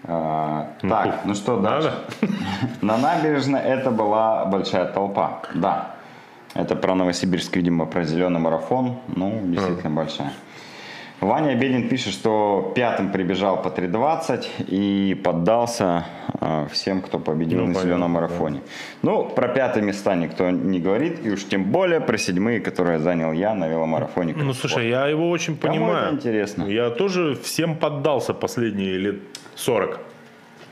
А, так, ну что дальше? На набережной это была большая толпа. Да. Это про Новосибирск, видимо, про зеленый марафон. Ну, действительно mm. большая. Ваня Бедин пишет, что пятым прибежал по 3.20 и поддался э, всем, кто победил ну, на зеленом марафоне. Да. Ну, про пятые места никто не говорит, и уж тем более про седьмые, которые занял я на веломарафоне. Ну, слушай, я его очень Кому понимаю. интересно. Я тоже всем поддался последние лет 40.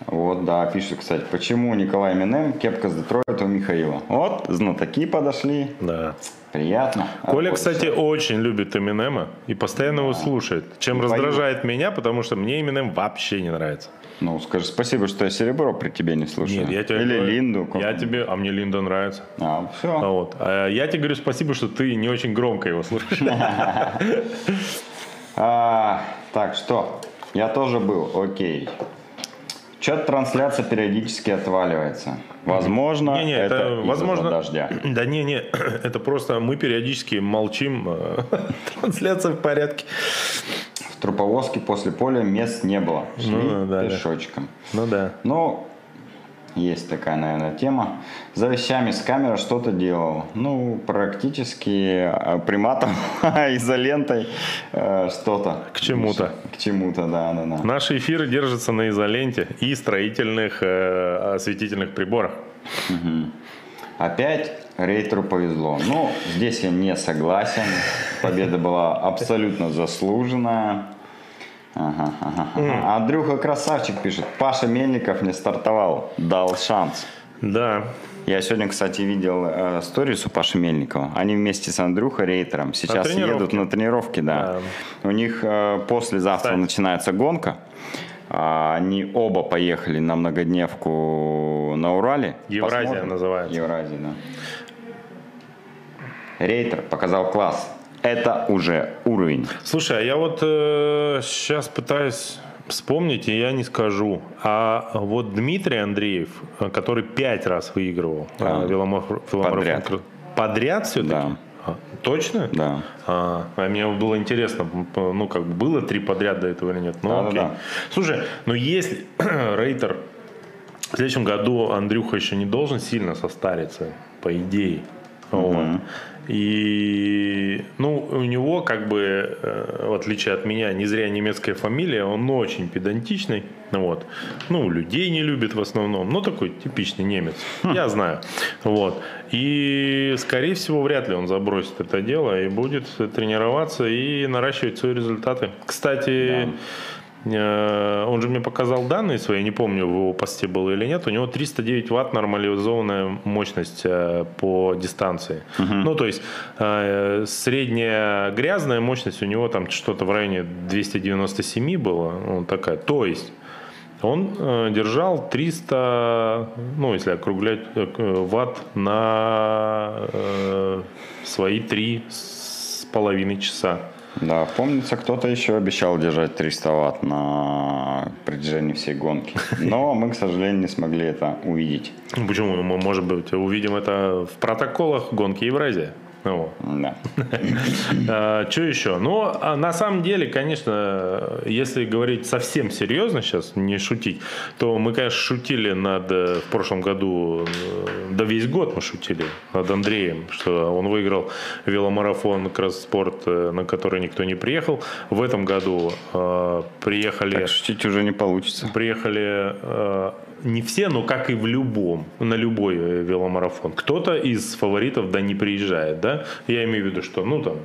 Вот, да, пишет, кстати, почему Николай Минем, кепка с Детройта у Михаила. Вот, знатоки подошли. Да. Приятно. Коля, кстати, очень любит Эминема и постоянно да. его слушает. Чем и раздражает пою. меня, потому что мне Эминем вообще не нравится. Ну, скажи спасибо, что я Серебро при тебе не слушаю. Нет, я тебе Или говорю, Линду. Я тебе, а мне Линда нравится. А, все. А вот. А я тебе говорю спасибо, что ты не очень громко его слушаешь. А, так, что? Я тоже был, окей. Что-то трансляция периодически отваливается. Возможно, не, не, это, это возможно, дождя. Да не, не, это просто мы периодически молчим. Э, трансляция в порядке. В труповозке после поля мест не было. Шли ну, да, пешочком. Да. Ну да. Ну, есть такая, наверное, тема. За вещами с камеры что-то делал. Ну, практически а, приматом, изолентой э, что-то. К чему-то. К чему-то, да, да, да. Наши эфиры держатся на изоленте и строительных э, осветительных приборах. Угу. Опять Рейтеру повезло. Ну, здесь я не согласен. Победа была абсолютно заслуженная. Ага, ага, ага. Андрюха Красавчик пишет. Паша Мельников не стартовал, дал шанс. Да. Я сегодня, кстати, видел э, сторис у Паши Мельникова. Они вместе с Андрюхой Рейтером сейчас на едут на тренировки, да. да. У них э, послезавтра Кстати. начинается гонка. А, они оба поехали на многодневку на Урале. Евразия Посмотрим. называется. Евразия, да. Рейтер показал класс это уже уровень. Слушай, а я вот э, сейчас пытаюсь вспомнить, и я не скажу. А вот Дмитрий Андреев, который пять раз выигрывал а, веломарафон, подряд все-таки? Да. А, точно? Да. А, а мне было интересно, ну как бы было три подряд до этого или нет? Ну, Да, да, окей. да. Слушай, ну если Рейтер в следующем году Андрюха еще не должен сильно состариться, по идее. Вот. И, ну, у него, как бы, э, в отличие от меня, не зря немецкая фамилия, он очень педантичный. Вот. Ну, людей не любит в основном. Ну, такой типичный немец. Я знаю. Вот. И, скорее всего, вряд ли он забросит это дело и будет тренироваться и наращивать свои результаты. Кстати, Э, Он же мне показал данные свои, не помню, в его посте было или нет. У него 309 ватт нормализованная мощность э, по дистанции. Ну, то есть э, средняя грязная мощность у него там что-то в районе 297 было. Ну, такая. То есть он э, держал 300, ну, если округлять, э, ватт на э, свои три с половиной часа. Да, помнится, кто-то еще обещал держать 300 ватт на протяжении всей гонки. Но мы, к сожалению, не смогли это увидеть. Почему? Мы, может быть, увидим это в протоколах гонки Евразия. Ну, вот. Да. Что еще? Ну, а на самом деле, конечно, если говорить совсем серьезно сейчас, не шутить, то мы, конечно, шутили над э, в прошлом году, э, да весь год мы шутили над Андреем, что он выиграл веломарафон Кросспорт, э, на который никто не приехал. В этом году э, приехали... Так шутить уже не получится. Приехали э, не все, но как и в любом, на любой веломарафон. Кто-то из фаворитов, да, не приезжает, да? Я имею в виду, что, ну, там,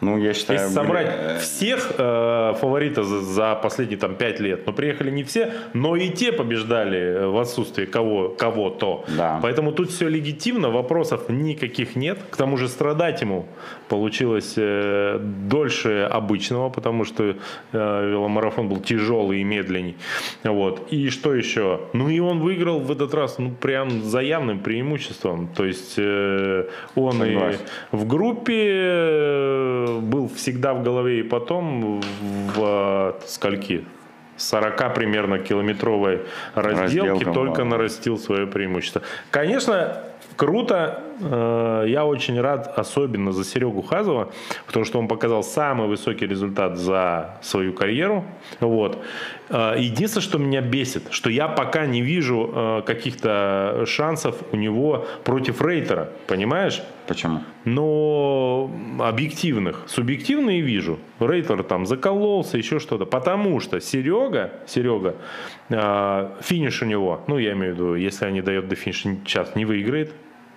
Ну, я считаю... если собрать э, всех э, фаворитов за, за последние там 5 лет, но приехали не все, но и те побеждали э, в отсутствии кого, кого-то. Да. Поэтому тут все легитимно, вопросов никаких нет. К тому же страдать ему получилось э, дольше обычного, потому что э, веломарафон был тяжелый и медленный. Вот. И что еще? Ну и он выиграл в этот раз ну прям с заявным преимуществом. То есть э, он Согласен. и в группе был всегда в голове и потом в скольки? 40 примерно километровой разделке Разделка, только нарастил свое преимущество. Конечно, круто. Э, Я очень рад, особенно за Серегу Хазова, потому что он показал самый высокий результат за свою карьеру. Вот. Э, Единственное, что меня бесит, что я пока не вижу э, каких-то шансов у него против Рейтера. Понимаешь? Почему? но объективных. Субъективные вижу. Рейтер там закололся, еще что-то. Потому что Серега, Серега, финиш у него, ну, я имею в виду, если они дают до финиша, сейчас не выиграет.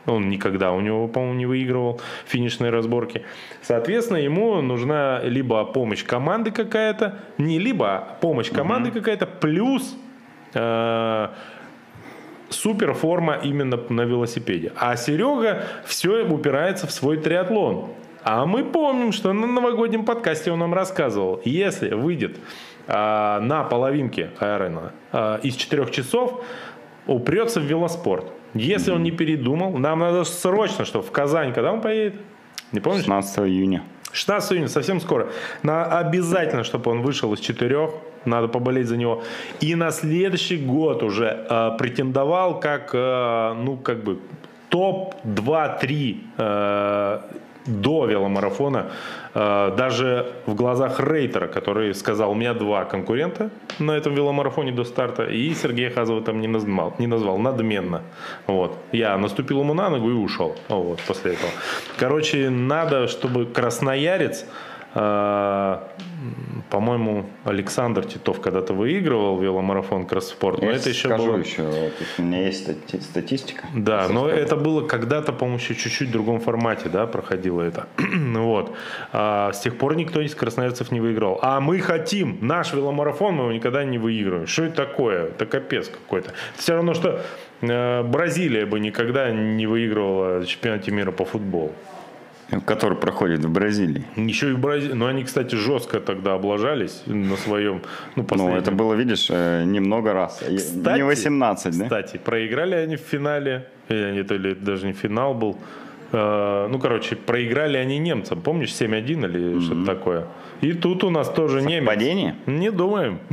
Он никогда у него, по-моему, не выигрывал финишные разборки. Соответственно, ему нужна либо помощь команды какая-то, не либо помощь команды какая-то, плюс э, супер форма именно на велосипеде. А Серега все упирается в свой триатлон. А мы помним, что на новогоднем подкасте он нам рассказывал, если выйдет а, на половинке Айрена а, из четырех часов, упрется в велоспорт. Если он не передумал, нам надо срочно, что в Казань, когда он поедет? Не помнишь? 16 июня. 16 июня, совсем скоро. На, обязательно, чтобы он вышел из четырех. Надо поболеть за него. И на следующий год уже э, претендовал как, э, ну, как бы топ 2-3 э, до веломарафона. Э, даже в глазах Рейтера, который сказал, у меня два конкурента на этом веломарафоне до старта. И Сергея Хазова там не назвал, не назвал надменно. Вот. Я наступил ему на ногу и ушел. Вот, после этого. Короче, надо, чтобы красноярец по-моему, Александр Титов когда-то выигрывал веломарафон Кросспорт, но Я это еще скажу было... еще, вот у меня есть стати- статистика. Да, но Скажу. это было когда-то, по-моему, еще чуть-чуть в другом формате, да, проходило это. Вот. А с тех пор никто из красноярцев не выиграл. А мы хотим, наш веломарафон, мы его никогда не выигрываем. Что это такое? Это капец какой-то. Это все равно, что э, Бразилия бы никогда не выигрывала чемпионате мира по футболу. Который проходит в Бразилии. Еще и в Бразилии. Но они, кстати, жестко тогда облажались на своем... Ну, Ну, это было, видишь, э, немного раз. Э, Кстати, не 18, да? Кстати, проиграли они в финале. Или это или даже не финал был. Э, ну, короче, проиграли они немцам. Помнишь, 7-1 или что-то такое? И тут у нас тоже немец. Совпадение? Не думаем.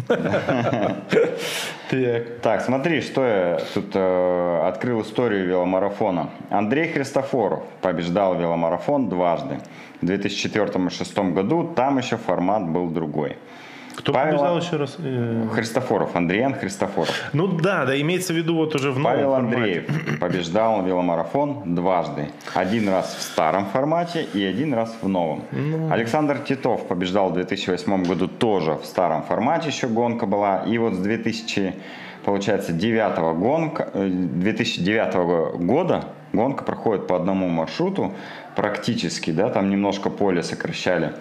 Так. Так, смотри, что я тут э, открыл историю веломарафона. Андрей Христофоров побеждал веломарафон дважды. В 2004 и 2006 году там еще формат был другой. Кто Павел- побеждал еще раз? Э, Христофоров, Андриан Христофоров. Ну да, да, имеется в виду вот уже в новом Павел формате. Андреев побеждал веломарафон дважды. Один раз в старом формате и один раз в новом. Ну. Александр Титов побеждал в 2008 году тоже в старом формате, еще гонка была. И вот с 2000, получается, 9 гонка, э, 2009 года гонка проходит по одному маршруту практически, да, там немножко поле сокращали.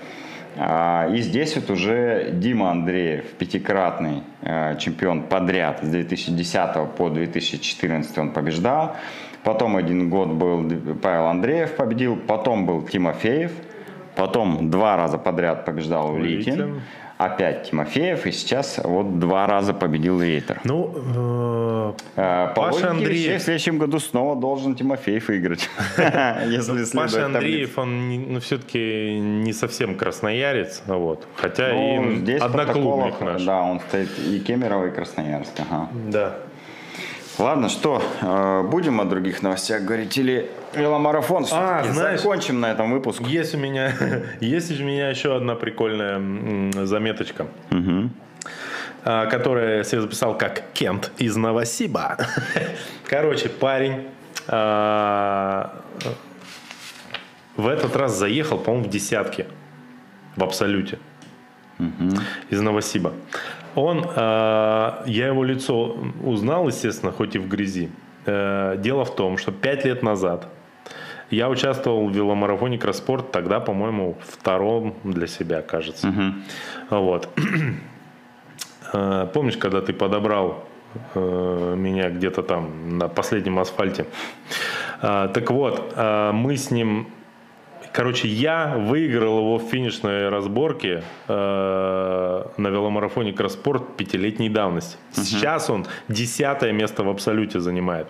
А, И здесь вот уже Дима Андреев, пятикратный э, чемпион подряд с 2010 по 2014 он побеждал. Потом один год был Павел Андреев победил, потом был Тимофеев, потом два раза подряд побеждал Улитин, Улитин. Опять Тимофеев, и сейчас вот два раза победил Рейтер. Ну, э, Э, По Паша Андреев. в следующем году снова должен Тимофеев выиграть. Следовать Паша. Андреев, он ну, все-таки не совсем красноярец, вот. хотя Ну, и одноклубник наш. Да, он стоит и Кемерово, и Красноярск. Да. Ладно, что, э, будем о других новостях говорить или веломарафон А, знаешь- закончим на этом выпуск? Есть у меня, есть у меня еще одна прикольная заметочка, а, которую я себе записал как Кент из Новосиба. Короче, парень а, в этот раз заехал, по-моему, в десятке в абсолюте из Новосиба. Он, э, я его лицо узнал, естественно, хоть и в грязи. Э, дело в том, что пять лет назад я участвовал в веломарафоне Кросспорт, тогда, по-моему, втором для себя, кажется. Вот. Э, Помнишь, когда ты подобрал меня где-то там на последнем асфальте? Так вот, мы с ним Короче, я выиграл его в финишной разборке э, на веломарафоне Кросспорт пятилетней давности. Сейчас он десятое место в абсолюте занимает.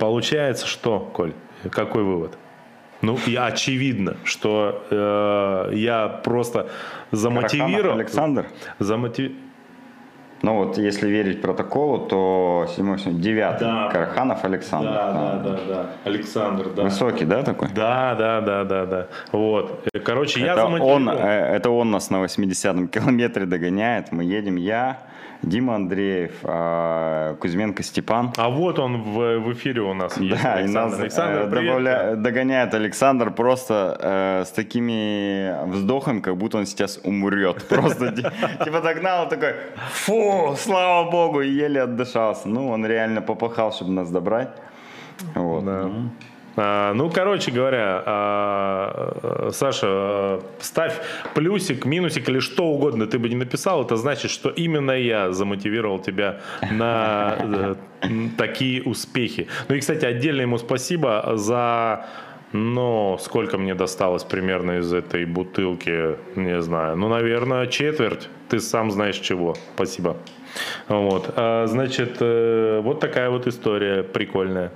Получается, что, Коль, какой вывод? Ну, и очевидно, что э, я просто замотивировал. Александр. замоти- Ну вот, если верить протоколу, то седьмой, девятый. Да. Караханов Александр. А. да. Александр, да. Высокий, да, такой? Да, да, да, да, да. Вот. Короче, я это, он, э, это он нас на 80-м километре догоняет. Мы едем я, Дима Андреев, а, Кузьменко Степан. А вот он в, в эфире у нас есть. Да, и Александр. нас Александр, э, привет. добавля- догоняет Александр просто э, с такими вздохами, как будто он сейчас умрет. Просто ти- типа догнал такой, фу, слава богу, еле отдышался. Ну, он реально попахал, чтобы нас добрать. Вот. Да. А, ну, короче говоря, а, э, Саша, э, ставь плюсик, минусик или что угодно ты бы не написал, это значит, что именно я замотивировал тебя на э, такие успехи. Ну и, кстати, отдельно ему спасибо за ну, сколько мне досталось примерно из этой бутылки, не знаю. Ну, наверное, четверть. Ты сам знаешь чего. Спасибо. Вот. А, значит, э, вот такая вот история прикольная.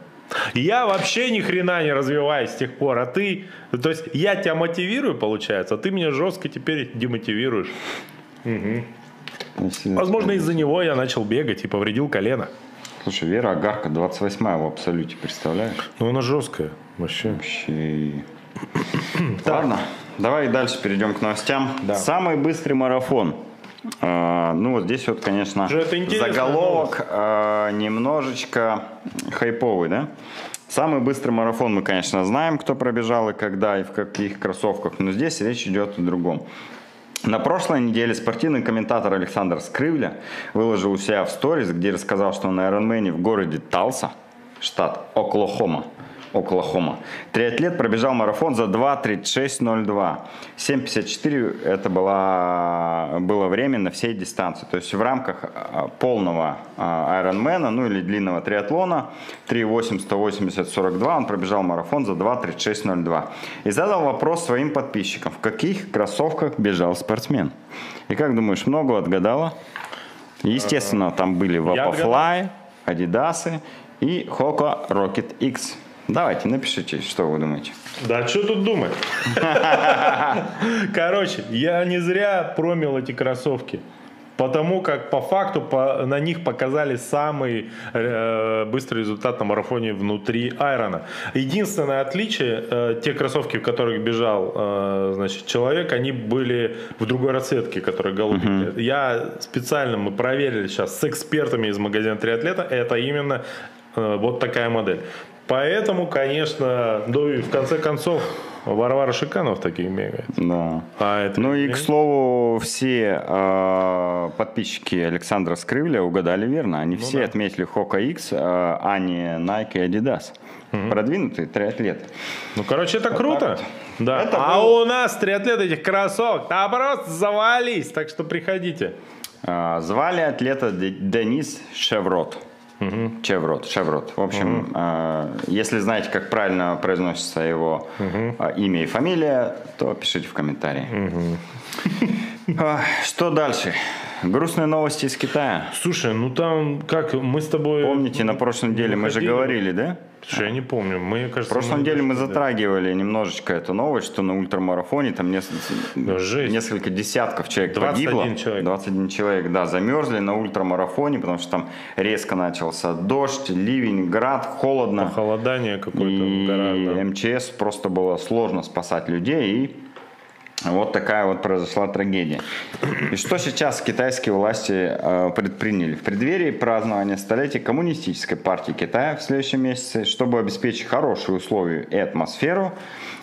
Я вообще ни хрена не развиваюсь с тех пор, а ты, то есть я тебя мотивирую, получается, а ты меня жестко теперь демотивируешь. Если- Возможно, из-за него я начал бегать и повредил колено. Слушай, Вера Агарка 28 в абсолюте, представляешь? Ну, она жесткая вообще. Вообще. Ладно, давай дальше перейдем к новостям. Да. Самый быстрый марафон. А, ну вот здесь вот, конечно, заголовок а, немножечко хайповый, да? Самый быстрый марафон мы, конечно, знаем, кто пробежал и когда, и в каких кроссовках, но здесь речь идет о другом. На прошлой неделе спортивный комментатор Александр Скрывля выложил у себя в сторис, где рассказал, что на Ironman в городе Талса, штат Оклахома, Оклахома, триатлет пробежал марафон за 2.36.02. 7.54 это была, было время на всей дистанции. То есть в рамках а, полного а, Ironman, ну или длинного триатлона, 3.8, 180, 42, он пробежал марафон за 2.36.02. И задал вопрос своим подписчикам, в каких кроссовках бежал спортсмен. И как думаешь, много отгадала? Естественно, там были Vaporfly, Adidas и Hoka Rocket X. Давайте, напишите, что вы думаете. Да что тут думать? Короче, я не зря промил эти кроссовки. Потому как по факту по, на них показали самый э, быстрый результат на марафоне внутри Айрона. Единственное отличие, э, те кроссовки, в которых бежал э, значит, человек, они были в другой расцветке, которая голубенькая. Uh-huh. Я специально, мы проверили сейчас с экспертами из магазина Триатлета, это именно э, вот такая модель. Поэтому, конечно, ну и в конце концов, Варвара Шиканов такие бегает. Да. А это ну и, к слову, все э, подписчики Александра Скрывля угадали верно. Они ну все да. отметили Хока X, э, а не Nike и Adidas. Угу. Продвинутые триатлеты. Ну, короче, это вот круто. Вот. Да. Это а был... у нас триатлет этих кроссовок, да просто завались, так что приходите. А, звали атлета Денис Шеврот. Угу. Чеврот, Шеврот. В общем, угу. э, если знаете, как правильно произносится его угу. э, имя и фамилия, то пишите в комментарии. Угу. Э, что дальше? Грустные новости из Китая. Слушай, ну там как мы с тобой... Помните, на прошлой неделе мы же говорили, да? Слушай, я не помню. Мы, кажется, в прошлом деле мы затрагивали немножечко эту новость, что на ультрамарафоне там несколько, да, несколько десятков человек 21 погибло. Человек. 21 человек, да, замерзли на ультрамарафоне, потому что там резко начался дождь, ливень, град, холодно. Похолодание какое-то. И гора, да. МЧС просто было сложно спасать людей, и вот такая вот произошла трагедия. И что сейчас китайские власти э, предприняли? В преддверии празднования столетия Коммунистической партии Китая в следующем месяце, чтобы обеспечить хорошие условия и атмосферу,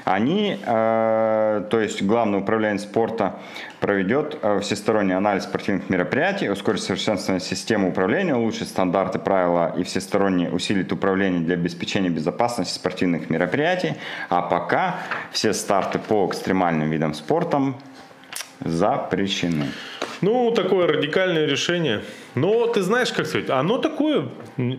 они, э, то есть главный управление спорта, проведет э, всесторонний анализ спортивных мероприятий, ускорит совершенствование системы управления, улучшит стандарты, правила и всесторонне усилит управление для обеспечения безопасности спортивных мероприятий. А пока все старты по экстремальным видам спорта запрещены. Ну, такое радикальное решение. Но ты знаешь, как сказать, оно такое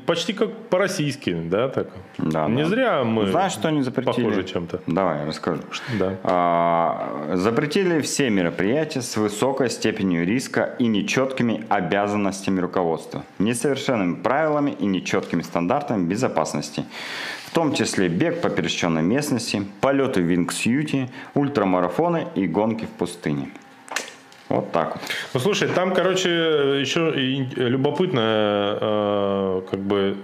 почти как по-российски, да, так. Да, не да. зря мы. Знаешь, что они запретили? Похоже чем-то. Давай, я расскажу. Да. А, запретили все мероприятия с высокой степенью риска и нечеткими обязанностями руководства, несовершенными правилами и нечеткими стандартами безопасности в том числе бег по пересеченной местности, полеты в вингсьюти, ультрамарафоны и гонки в пустыне. Вот так вот. Ну слушай, там, короче, еще любопытно, э, как бы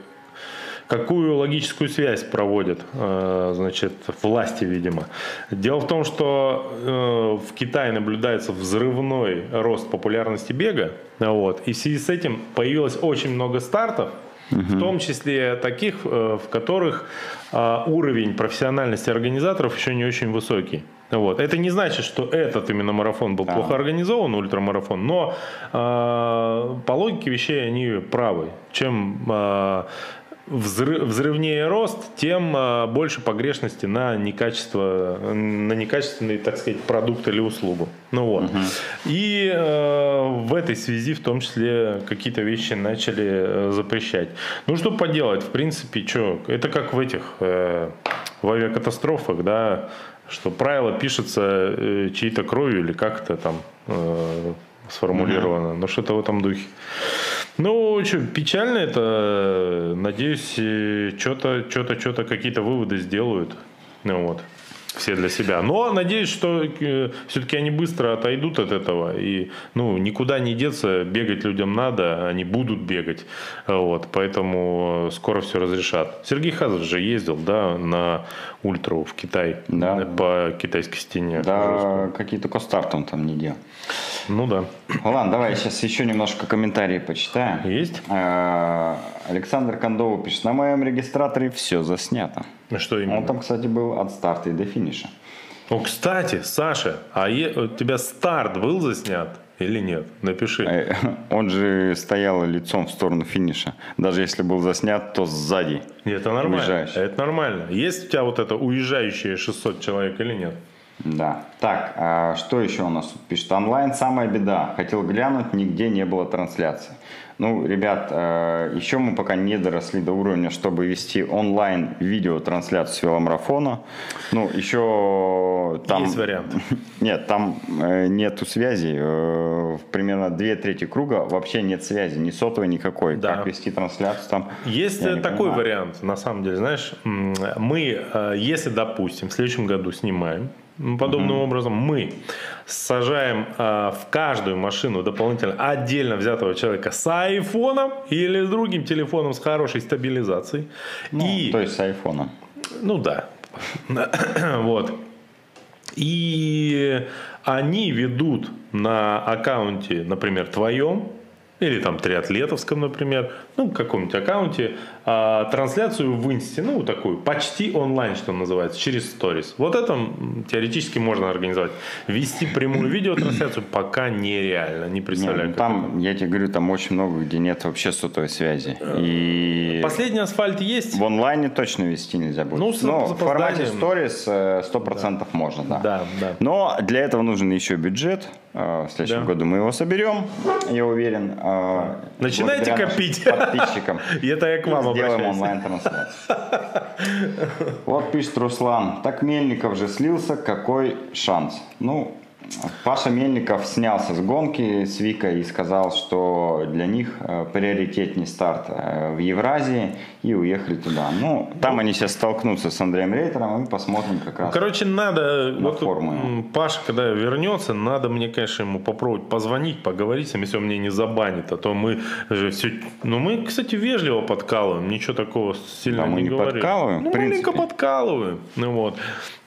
какую логическую связь проводят, э, значит, власти, видимо. Дело в том, что э, в Китае наблюдается взрывной рост популярности бега, вот, и в связи с этим появилось очень много стартов, угу. в том числе таких, в которых уровень профессиональности организаторов еще не очень высокий. Вот. Это не значит, что этот именно марафон был а. плохо организован, ультрамарафон, но э, по логике вещей они правы. Чем э, взрыв, взрывнее рост, тем э, больше погрешности на некачество, на некачественный, так сказать, продукт или услугу. Ну вот. Угу. И э, в этой связи, в том числе, какие-то вещи начали э, запрещать. Ну что поделать, в принципе, что, это как в этих э, в авиакатастрофах, да, что правило пишется э, чьей-то кровью или как-то там э, сформулировано. Mm-hmm. Ну, что-то в этом духе. Ну, что, печально это. Надеюсь, э, что-то, что-то, что-то, какие-то выводы сделают. Ну, вот все для себя. Но надеюсь, что э, все-таки они быстро отойдут от этого. И ну, никуда не деться, бегать людям надо, они будут бегать. Вот, поэтому скоро все разрешат. Сергей Хазов же ездил да, на ультру в Китай да. по китайской стене. Да, какие только старт он там не делал. Ну да. Ладно, давай сейчас еще немножко комментарии почитаем. Есть? А, Александр Кондова пишет, на моем регистраторе все заснято. Что именно? Он там, кстати, был от старта и до финиша. О, кстати, Саша, а у тебя старт был заснят? Или нет? Напиши. Э, он же стоял лицом в сторону финиша. Даже если был заснят, то сзади. Нет, это нормально. Уезжаешь. Это нормально. Есть у тебя вот это уезжающие 600 человек или нет? Да. Так, а что еще у нас тут пишет? Онлайн самая беда. Хотел глянуть, нигде не было трансляции. Ну, ребят, э, еще мы пока не доросли до уровня, чтобы вести онлайн видеотрансляцию веломарафона. Ну, еще там... Есть вариант. Нет, там э, нету связи. Э, примерно две трети круга вообще нет связи, ни сотовой, никакой. Да. Как вести трансляцию там? Есть такой понимаю. вариант, на самом деле, знаешь, мы, если, допустим, в следующем году снимаем подобным образом, мы сажаем э, в каждую машину дополнительно отдельно взятого человека с айфоном или с другим телефоном с хорошей стабилизацией. Ну, и, То есть с айфоном. ну да, вот. И они ведут на аккаунте, например, твоем, или там триатлетовском, например, ну, каком-нибудь аккаунте, а, трансляцию в инсте, ну, такую, почти онлайн, что называется, через сторис. Вот это теоретически можно организовать. Вести прямую видеотрансляцию пока нереально, не представляю, ну, как там, я тебе говорю, там очень много, где нет вообще сотовой связи. И это. Последний асфальт есть? в онлайне точно вести нельзя будет. Ну, с Но в формате сторис э, 100% можно, да. Да, да. Но для этого нужен еще бюджет. Э, В следующем Да. году мы его соберем, я уверен. э, Начинайте копить. Подписчикам. Это я к вам Сделаем онлайн-трансляцию. Вот пишет Руслан. Так Мельников же слился, какой шанс? Ну, Паша Мельников снялся с гонки с Викой и сказал, что для них э, приоритетней старт э, в Евразии и уехали туда. Ну, там они сейчас столкнутся с Андреем Рейтером и посмотрим как раз. Короче, надо, На вот форму. Паша, когда вернется, надо мне, конечно, ему попробовать позвонить, поговорить с ним, если он меня не забанит, а то мы же все, ну мы, кстати, вежливо подкалываем, ничего такого сильно Да, мы не, не говорим. подкалываем, ну маленько подкалываем, ну вот.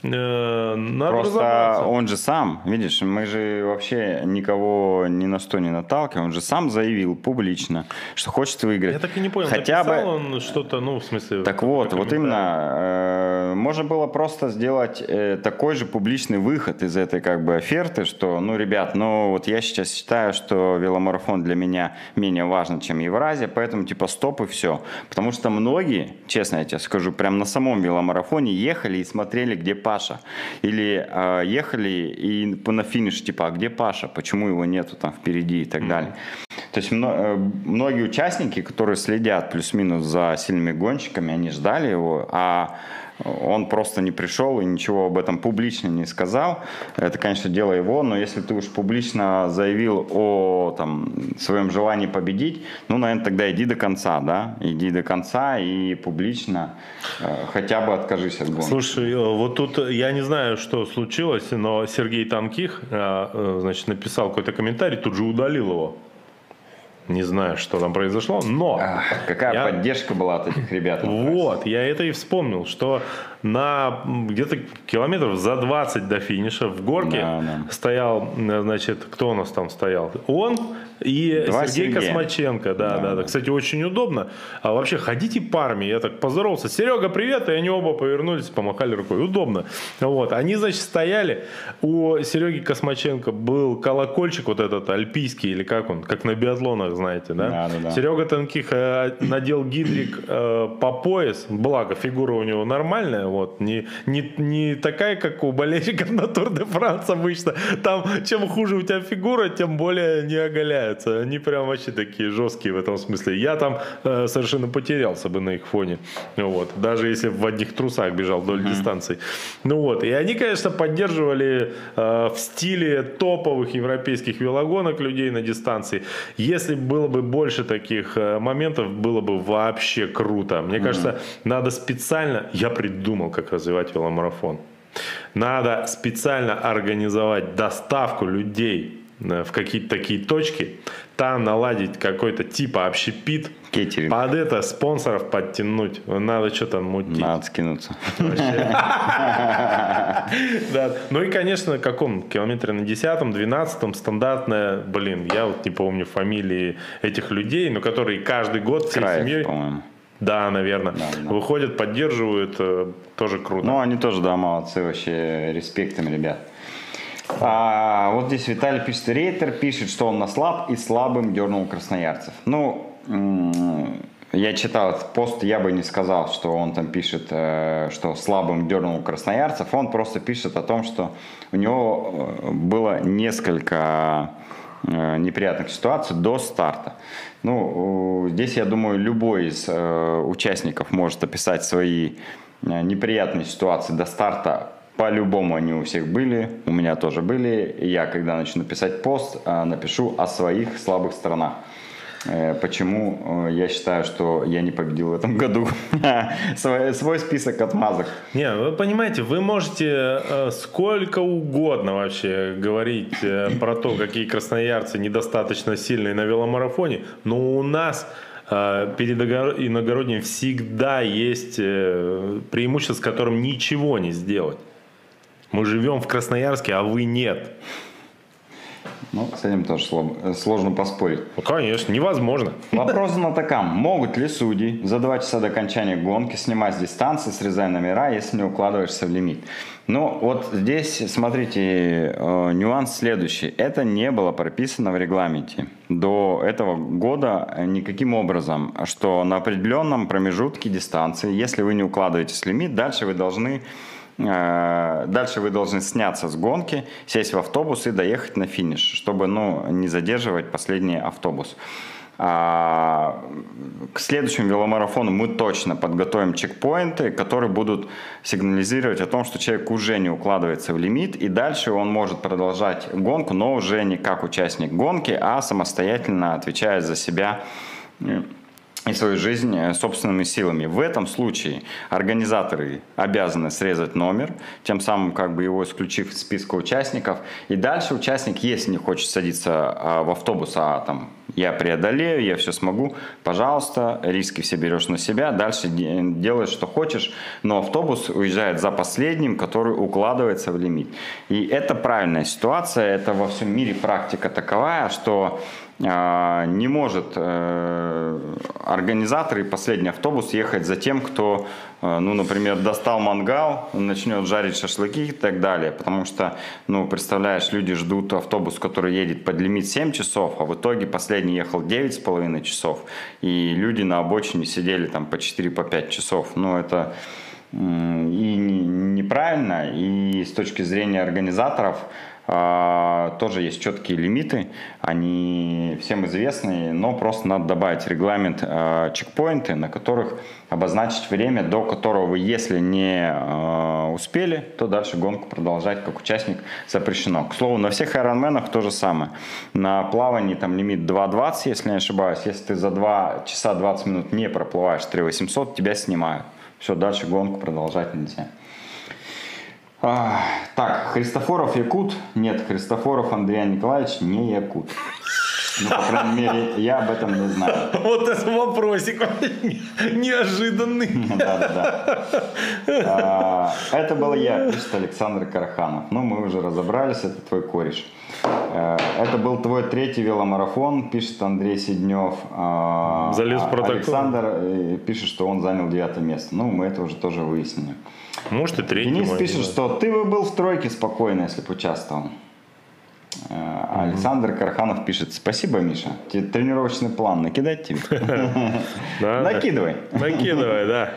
Э, Надо Просто он же сам, видишь, мы же вообще никого ни на что не наталкиваем, он же сам заявил публично, что хочет выиграть. Я так и не понял, Хотя бы он что-то, ну, в смысле... Так вот, вот именно, э, можно было просто сделать э, такой же публичный выход из этой как бы оферты, что, ну, ребят, ну, вот я сейчас считаю, что веломарафон для меня менее важен, чем Евразия, поэтому типа стоп и все. Потому что многие, честно я тебе скажу, прям на самом веломарафоне ехали и смотрели, где Паша. Или э, ехали и на финиш, типа, а где Паша, почему его нету там впереди и так далее. То есть э, многие участники, которые следят плюс-минус за сильными гонщиками, они ждали его, а он просто не пришел и ничего об этом публично не сказал. Это, конечно, дело его, но если ты уж публично заявил о там, своем желании победить, ну, наверное, тогда иди до конца, да, иди до конца и публично э, хотя бы откажись от гонки. Слушай, э, вот тут э, я не знаю, что случилось, но Сергей Танких, э, э, значит, написал какой-то комментарий, тут же удалил его. Не знаю, что там произошло, но... Ах, какая Я- поддержка была от этих ребят. Вот, я это и вспомнил, что на где-то километров за 20 до финиша в горке Да, да. стоял, м, значит, кто у нас там стоял? Он и Два Сергей Сергея. Космаченко, да, Да, да, да, да. Кстати, очень удобно. А вообще ходите парами, я так поздоровался. Серега, привет, и они оба повернулись, помахали рукой. Удобно. Вот, они, значит, стояли. У Сереги Космаченко был колокольчик вот этот альпийский, или как он, как на биатлонах, знаете, да? Да, да, да. Серега Танких э, надел гидрик э, по пояс, благо фигура у него нормальная, вот, не, не, не такая, как у болельщиков на Тур де Франс обычно. Там, чем хуже у тебя фигура, тем более не оголяются. Они прям вообще такие жесткие в этом смысле. Я там э, совершенно потерялся бы на их фоне, вот, даже если в одних трусах бежал вдоль дистанции. Ну вот, и они, конечно, поддерживали э, в стиле топовых европейских велогонок людей на дистанции. Если было бы больше таких э, моментов, было бы вообще круто. Мне кажется, надо специально, я придумал, как развивать веломарафон. Надо специально организовать доставку людей э, в какие-то такие точки, там наладить какой-то типа общепит, Кейтеринг. под это спонсоров подтянуть. Надо что-то мутить. Надо скинуться. Да. Ну и, конечно, на каком километре на 10-12 стандартная, блин, я вот не помню фамилии этих людей, но которые каждый год всей семьей, по-моему. Да, наверное, Да, да. выходят, поддерживают, э, тоже круто. Ну, они тоже, да, молодцы, вообще, респект им, ребят. А, вот здесь Виталий пишет, Рейтер пишет, что он на слаб и слабым дернул красноярцев. Ну, я читал этот пост, я бы не сказал, что он там пишет, э, что слабым дернул красноярцев. Он просто пишет о том, что у него э, было несколько неприятных ситуаций до старта. Ну, здесь, я думаю, любой из участников может описать свои неприятные ситуации до старта. По-любому они у всех были, у меня тоже были. Я, когда начну писать пост, напишу о своих слабых сторонах. Э, почему э, я считаю, что я не победил в этом году? свой, свой список отмазок. Не, вы понимаете, вы можете э, сколько угодно вообще говорить про то, какие красноярцы недостаточно сильные на веломарафоне, но у нас перед иногородним всегда есть преимущество, с которым ничего не сделать. Мы живем в Красноярске, а вы нет. Ну, с этим тоже сложно поспорить. Ну, конечно, невозможно. Вопрос на таком. Могут ли судьи за два часа до окончания гонки снимать с дистанции, срезая номера, если не укладываешься в лимит? Ну, вот здесь, смотрите, э, нюанс следующий. Это не было прописано в регламенте до этого года никаким образом, что на определенном промежутке дистанции, если вы не укладываетесь в лимит, дальше вы должны Э, дальше вы должны сняться с гонки, сесть в автобус и доехать на финиш, чтобы ну, не задерживать последний автобус. А, к следующему веломарафону мы точно подготовим чекпоинты, которые будут сигнализировать о том, что человек уже не укладывается в лимит, и дальше он может продолжать гонку, но уже не как участник гонки, а самостоятельно отвечая за себя и свою жизнь э, собственными силами. В этом случае организаторы обязаны срезать номер, тем самым как бы его исключив из списка участников. И дальше участник, если не хочет садиться а, в автобус, а там я преодолею, я все смогу, пожалуйста, риски все берешь на себя, дальше делаешь, что хочешь, но автобус уезжает за последним, который укладывается в лимит. И это правильная ситуация, это во всем мире практика таковая, что не может э, организатор и последний автобус ехать за тем, кто, э, ну, например, достал мангал, начнет жарить шашлыки и так далее. Потому что, ну, представляешь, люди ждут автобус, который едет под лимит 7 часов, а в итоге последний ехал 9,5 часов. И люди на обочине сидели там по 4-5 по часов. Ну, это и неправильно, и с точки зрения организаторов а, тоже есть четкие лимиты, они всем известны, но просто надо добавить регламент а, чекпоинты, на которых обозначить время, до которого вы, если не а, успели, то дальше гонку продолжать как участник запрещено. К слову, на всех айронменах то же самое. На плавании там лимит 2.20, если не ошибаюсь. Если ты за 2 часа 20 минут не проплываешь 3800, тебя снимают. Все, дальше гонку продолжать нельзя. А, так, Христофоров Якут? Нет, Христофоров Андрей Николаевич не Якут. Ну, по крайней мере, я об этом не знаю. Вот это вопросик неожиданный. Да, да, да. Это был я, пишет Александр Караханов. Ну, мы уже разобрались, это твой кореш. А, это был твой третий веломарафон, пишет Андрей Сиднев. А, Залез в протокол. Александр э, пишет, что он занял девятое место. Ну, мы это уже тоже выяснили. Может и третий. Денис пишет, что ты бы был в тройке спокойно, если бы участвовал. Mm-hmm. Александр Карханов пишет, спасибо, Миша. Тебе тренировочный план накидать тебе? Накидывай. Накидывай, да.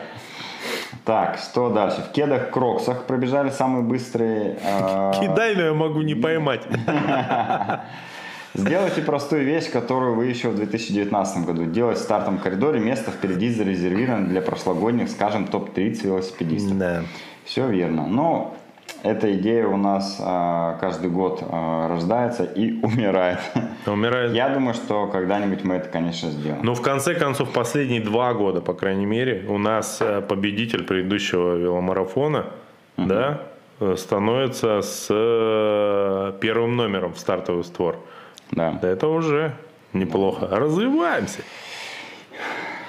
Так, что дальше? В кедах Кроксах пробежали самые быстрые... А, Кидай, но я могу не поймать. Сделайте простую вещь, которую вы еще в 2019 году. Делать в стартовом коридоре место впереди зарезервировано для прошлогодних, скажем, топ-30 велосипедистов. Да. Все верно. Но эта идея у нас а, каждый год а, рождается и умирает. Умирает. Я думаю, что когда-нибудь мы это, конечно, сделаем. Но ну, в конце концов, последние два года, по крайней мере, у нас э, победитель предыдущего веломарафона, угу. да, э, становится с э, первым номером в стартовый створ. Да. Это уже неплохо. Развиваемся.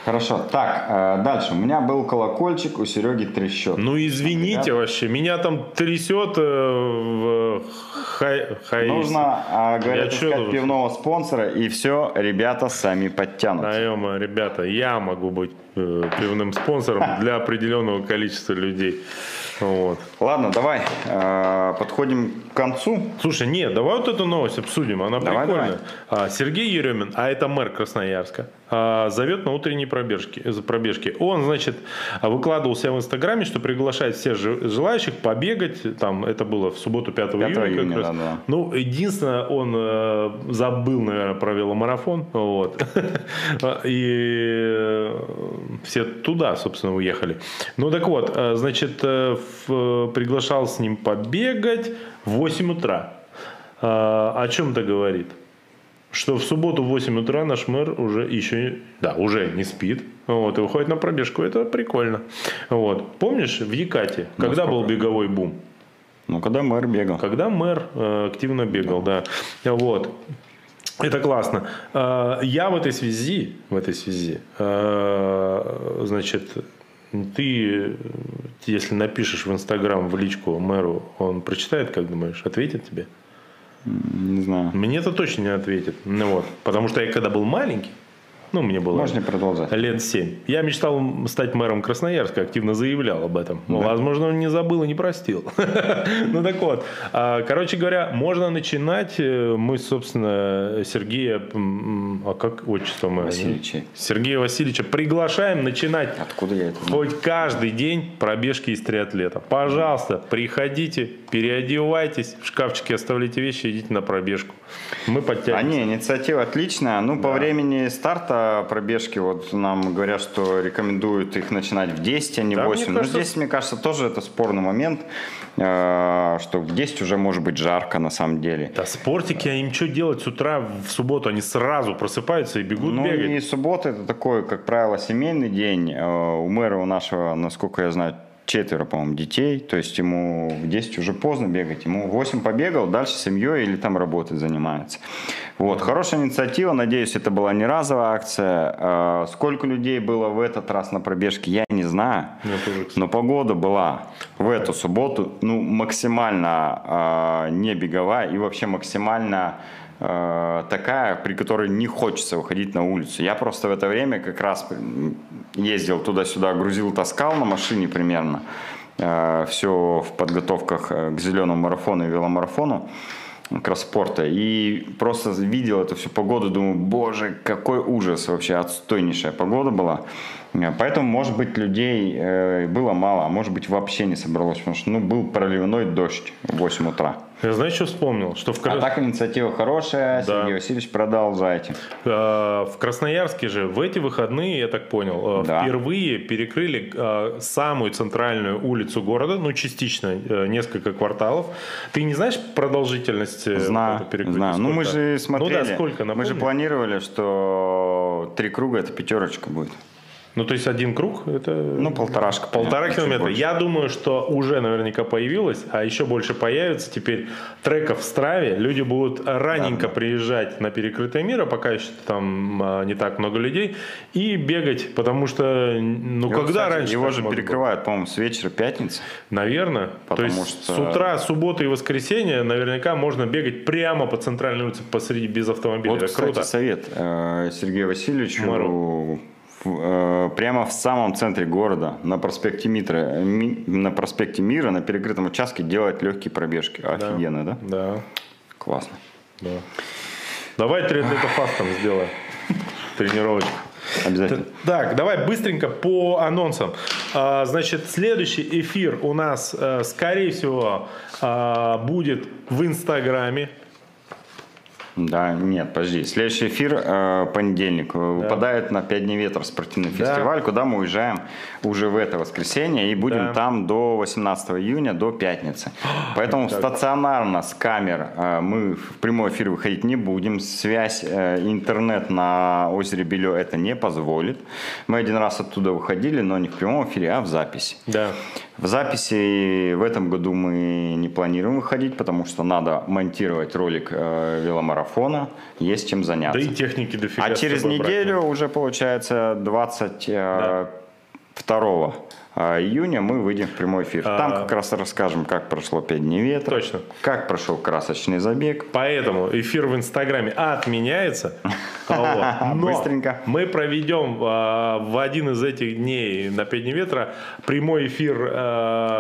Хорошо. Так, э, дальше. У меня был колокольчик, у Сереги трещет. Ну, извините Ребят. вообще. Меня там трясет э, в хай, хай... Нужно, э, говорят, искать что пивного спонсора, и все, ребята сами подтянутся. Даем, ребята, я могу быть пивным спонсором для определенного количества людей. Вот. Ладно, давай э, подходим к концу. Слушай, нет, давай вот эту новость обсудим, она давай, прикольная. Давай. А, Сергей Еремин, а это мэр Красноярска. а, зовет на утренние пробежки, э, пробежки. Он, значит, выкладывал себя в Инстаграме, что приглашает всех желающих побегать. Там это было в субботу 5, 5 июня. июня как раз. Да, да. Ну, единственное, он э, забыл, наверное, про веломарафон. Вот. И все туда, собственно, уехали. Ну, так вот, значит, приглашал с ним побегать в 8 утра. О чем это говорит? что в субботу в 8 утра наш мэр уже еще, да, уже не спит, вот, и выходит на пробежку. Это прикольно. Вот. Помнишь, в Якате, ну, когда сколько? был беговой бум? Ну, когда мэр бегал. Когда мэр э, активно бегал, да. да. Вот. Это классно. Э, я в этой связи, в этой связи, э, значит, ты, если напишешь в Инстаграм в личку мэру, он прочитает, как думаешь, ответит тебе? Не знаю. Мне это точно не ответит. Ну вот. Потому что я когда был маленький, ну, мне было Можно продолжать. лет 7. Я мечтал стать мэром Красноярска, активно заявлял об этом. Да. Возможно, он не забыл и не простил. ну так вот. А, короче говоря, можно начинать. Э, мы, собственно, Сергея... А как отчество мы? Васильевича. Сергея Васильевича приглашаем начинать Откуда я это хоть каждый день пробежки из триатлета. Пожалуйста, приходите, переодевайтесь, в шкафчике оставляйте вещи, идите на пробежку. Мы подтянемся. А не, инициатива отличная. Ну, по времени старта пробежки, вот нам говорят, что рекомендуют их начинать в 10, а не да, 8. Но здесь, мне кажется, тоже это спорный момент, э, что в 10 уже может быть жарко на самом деле. Да, спортики, а им что делать с утра в субботу? Они сразу просыпаются и бегут ну, бегать. и суббота это такой, как правило, семейный день. Э, у мэра у нашего, насколько я знаю, четверо, по-моему, детей, то есть ему в 10 уже поздно бегать, ему 8 побегал, дальше семьей или там работой занимается. Вот, хорошая инициатива, надеюсь, это была не разовая акция. А, сколько людей было в этот раз на пробежке, я не знаю, но погода была в эту субботу ну, максимально э, не беговая и вообще максимально Э, такая, при которой не хочется выходить на улицу. Я просто в это время как раз ездил туда-сюда, грузил, таскал на машине примерно. Э, Все в подготовках э, к зеленому марафону и веломарафону кросспорта. И просто видел эту всю погоду, думаю, боже, какой ужас вообще, отстойнейшая погода была. Поэтому, может быть, людей было мало, а может быть, вообще не собралось, потому что ну, был проливной дождь в 8 утра. Я знаешь, что вспомнил? Что в Крас... А так инициатива хорошая, да. Сергей Васильевич, продолжайте. А, в Красноярске же в эти выходные, я так понял, а, да. впервые перекрыли а, самую центральную улицу города, ну, частично, э, несколько кварталов. Ты не знаешь продолжительность э, знаю, перекрытия? Знаю, ну мы же смотрели, ну, да, сколько, напомни? мы же планировали, что три круга это пятерочка будет. Ну, то есть один круг это... Ну, полторашка. Полтора километра. Я думаю, что уже наверняка появилось, а еще больше появится теперь треков в Страве. Люди будут раненько да, приезжать на перекрытое мира, пока еще там а, не так много людей, и бегать, потому что, ну, его, когда кстати, раньше... Его же перекрывают, по-моему, с вечера пятницы. Наверное. Потому то есть что... с утра, субботы и воскресенья наверняка можно бегать прямо по центральной улице посреди без автомобиля. Вот, Это кстати, круто. совет э, Сергею Васильевичу. Мару прямо в самом центре города, на проспекте Мира, на проспекте Мира, на перекрытом участке делать легкие пробежки. Офигенно, да? Да. Классно. Да. Давай триатлетофастом сделаем тренировочку. Обязательно. Так, давай быстренько по анонсам. А, значит, следующий эфир у нас, э, скорее всего, а, будет в Инстаграме. Да, нет, подожди. Следующий эфир э, понедельник. Да. Выпадает на 5 дней ветра спортивный да. фестиваль, куда мы уезжаем уже в это воскресенье и будем да. там до 18 июня, до пятницы. Поэтому так. стационарно с камер э, мы в прямой эфир выходить не будем. Связь, э, интернет на озере Белё это не позволит. Мы один раз оттуда выходили, но не в прямом эфире, а в записи. Да. В записи в этом году мы не планируем выходить, потому что надо монтировать ролик э, веломарафона, есть чем заняться. Да и техники дофига. А через неделю брать. уже получается 22 да. а, июня мы выйдем в прямой эфир. Там А. как раз расскажем, как прошло 5 дней ветра. Точно. Как прошел красочный забег. Поэтому эфир в Инстаграме отменяется. Быстренько. Мы проведем а, в один из этих дней на 5 дней ветра прямой эфир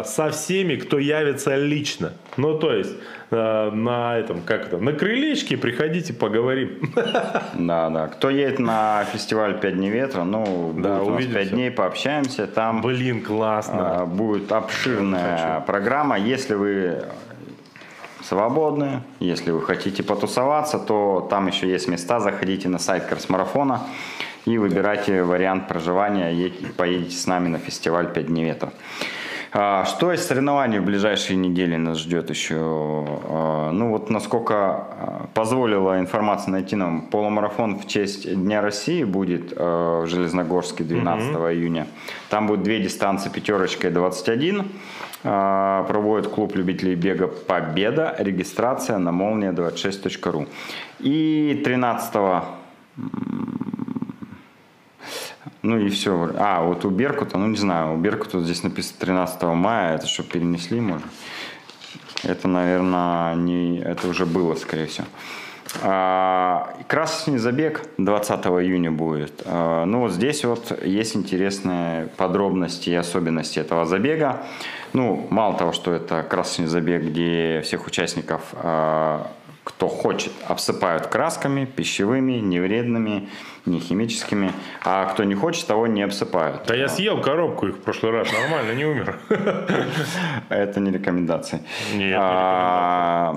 со всеми, кто явится лично. Ну, то есть а, на этом, как это, на крылечке приходите, поговорим. Да, да. Кто едет на фестиваль 5 дней ветра, ну, Да, будет у нас увидимся. 5 дней, пообщаемся. Там Блин, классно. а, будет обширная программа. Если вы свободны, если вы хотите потусоваться, то там еще есть места. Заходите на сайт Красмарафона и выбирайте вариант проживания. Поедете с нами на фестиваль 5 дней ветра. А, Что из соревнований в ближайшие недели нас ждет еще? А, Ну вот насколько а, позволила информация найти нам, полумарафон в честь Дня России будет в Железногорске 12 июня. Там будет две дистанции пятерочка и 21. А, Проводит клуб любителей бега Победа. Регистрация на молния26.ру. И 13 ну и все. А, вот у Беркута, ну не знаю, у Беркута здесь написано 13 мая, это что, перенесли, может? Это, наверное, не, это уже было, скорее всего. А, Красочный забег 20 июня будет. А, Ну вот здесь вот есть интересные подробности и особенности этого забега. Ну, мало того, что это красочный забег, где всех участников, а, кто хочет, обсыпают красками, пищевыми, невредными, не химическими, а кто не хочет, того не обсыпают. Да я съел коробку их в прошлый раз, нормально, не умер. Это не рекомендации. Нет, не А,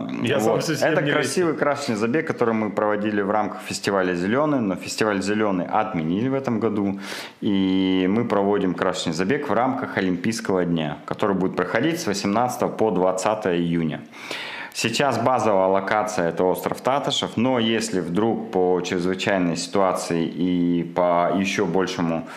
Это красивый красочный забег, который мы проводили в рамках фестиваля «Зеленый», но фестиваль «Зеленый» отменили в этом году, и мы проводим красочный забег в рамках Олимпийского дня, который будет проходить с 18 по 20 июня. Сейчас базовая локация это остров Татышев, но если вдруг по чрезвычайной ситуации и по еще большему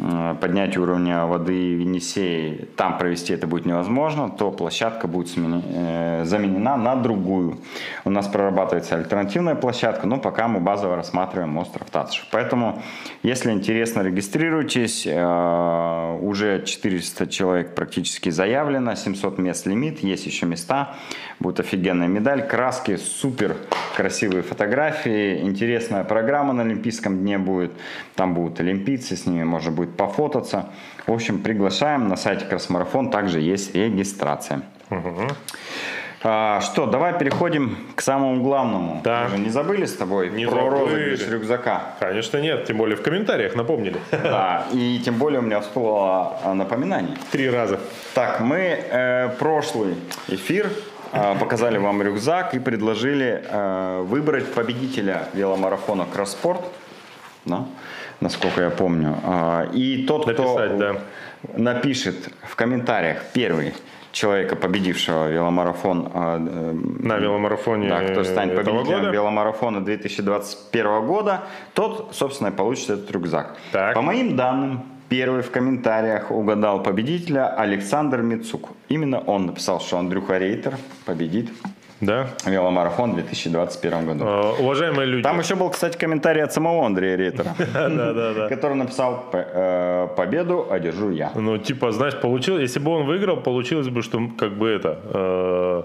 э, поднятию уровня воды Енисеи там провести это будет невозможно, то площадка будет э, заменена на другую. У нас прорабатывается альтернативная площадка, но пока мы базово рассматриваем остров Татышев. Поэтому, если интересно, регистрируйтесь. Э, Уже 400 человек практически заявлено, 700 мест лимит, есть еще места. Будет офигенная медаль, краски, супер красивые фотографии, интересная программа на Олимпийском дне будет. Там будут олимпийцы, с ними можно будет пофотаться. В общем, приглашаем. На сайте Красмарафон также есть регистрация. А, что, давай переходим к самому главному. Да. Мы же не забыли с тобой Не про забыли. розыгрыш рюкзака? Конечно нет, тем более в комментариях напомнили. Да, и тем более у меня всплыло а, напоминание. Три раза. Так, мы э, прошлый эфир э, показали вам рюкзак и предложили э, выбрать победителя веломарафона Кросспорт, да, насколько я помню. А, и тот, Написать, кто да. напишет в комментариях первый человека, победившего веломарафон а, э, На веломарафоне да, кто станет победителем года. веломарафона 2021 года, тот, собственно, и получит этот рюкзак. Так. По моим данным, первый в комментариях угадал победителя Александр Мицук. Именно он написал, что Андрюха Рейтер победит Да. веломарафон в 2021 году. Э, Уважаемые люди. Там еще был, кстати, комментарий от самого Андрея Рейтера, который написал «П- э, «Победу одержу я». Ну, типа, знаешь, получилось, если бы он выиграл, получилось бы, что как бы это, э,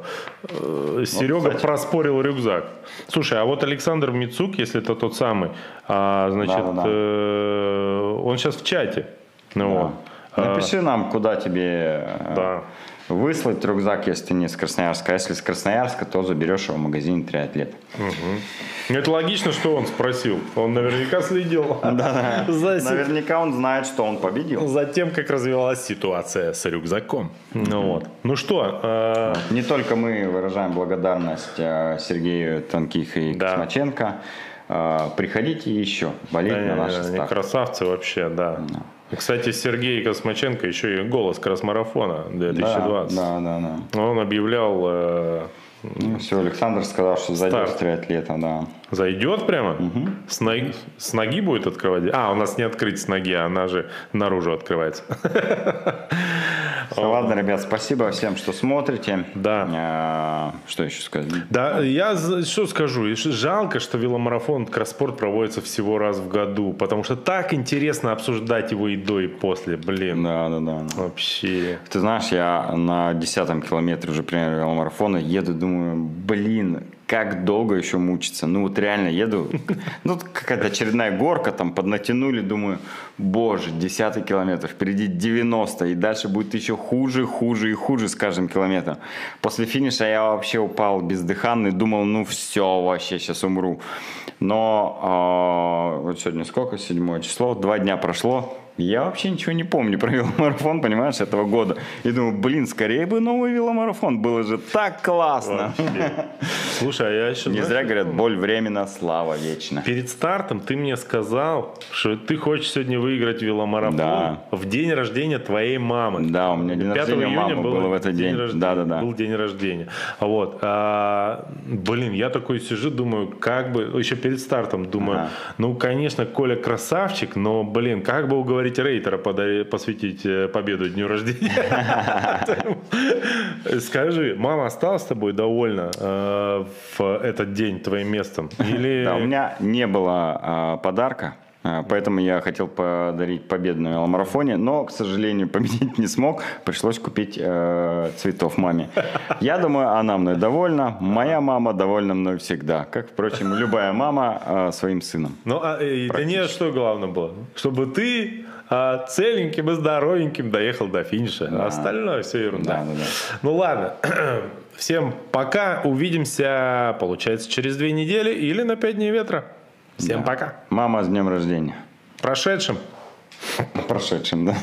э, Серега проспорил рюкзак. Слушай, а вот Александр Мицук, если это тот самый, а, значит, он сейчас в чате. Ну, вот. А, Напиши нам, куда тебе Да. Выслать рюкзак, если ты не из Красноярска. А если из Красноярска, то заберешь его в магазине «Триатлет». Ну, Это логично, что он спросил. Он наверняка следил за, си- Наверняка он знает, что он победил. за тем, как развивалась ситуация с рюкзаком. Ну вот. Ну что, э, Не только мы выражаем благодарность э, Сергею Тонких и Да. Космаченко. Приходите еще болеть на наши Они старты. красавцы вообще, да. И, Кстати, Сергей Космаченко еще и голос кросс-марафона 2020. Да, да, да, да. Он объявлял, э, Ну, все, Александр сказал, что зайдет в триатлета, да. Зайдет прямо, с, ноги, с ноги будет открывать. А, у нас не открыть с ноги, она же наружу открывается. Ладно, ребят, спасибо всем, что смотрите. Да. А, Что еще сказать? Да, я что скажу, жалко, что веломарафон Кросспорт проводится всего раз в году, потому что так интересно обсуждать его и до, и после, блин. Да, да, да. Вообще. Ты знаешь, я на десятом километре уже примерно веломарафона еду, думаю, блин, как долго еще мучиться. Ну вот реально еду, ну какая-то очередная горка, там поднатянули, думаю, боже, десятый километр, впереди 90, и дальше будет еще хуже, хуже и хуже с каждым километром. После финиша я вообще упал бездыханный, думал, ну все, вообще сейчас умру. Но а, вот сегодня сколько, седьмое число, два дня прошло, я вообще ничего не помню про веломарафон, понимаешь, этого года. И думаю, блин, скорее бы новый веломарафон, было же так классно. Вообще. Слушай, а я еще... Не знаешь, зря говорят, боль временно, слава вечна. Перед стартом ты мне сказал, что ты хочешь сегодня выиграть веломарафон Да. в день рождения твоей мамы. Да, у меня день 5 рождения июня мамы был было в этот день. рождения. Да, да, да. Был день рождения. Вот. А, блин, я такой сижу, думаю, как бы, еще перед стартом думаю, Ага. ну, конечно, Коля красавчик, но, блин, как бы уговорить Рейтера подари- посвятить э, победу дню рождения? Скажи, мама осталась с тобой довольна э, в этот день твоим местом? Или... Да, у меня не было а, подарка, а, поэтому я хотел подарить победу на веломарафоне, но, к сожалению, победить не смог. Пришлось купить э, цветов маме. Я думаю, она мной довольна. Моя мама довольна мной всегда. Как, впрочем, любая мама э, своим сыном. Ну, а э, для нее что главное было? Чтобы ты а, целеньким и здоровеньким доехал до финиша. А остальное все ерунда. Да, да, да. Ну ладно. Всем пока. Увидимся, получается, через две недели или на пять дней ветра. Всем пока. Мама с днем рождения. Прошедшим. Прошедшим, да.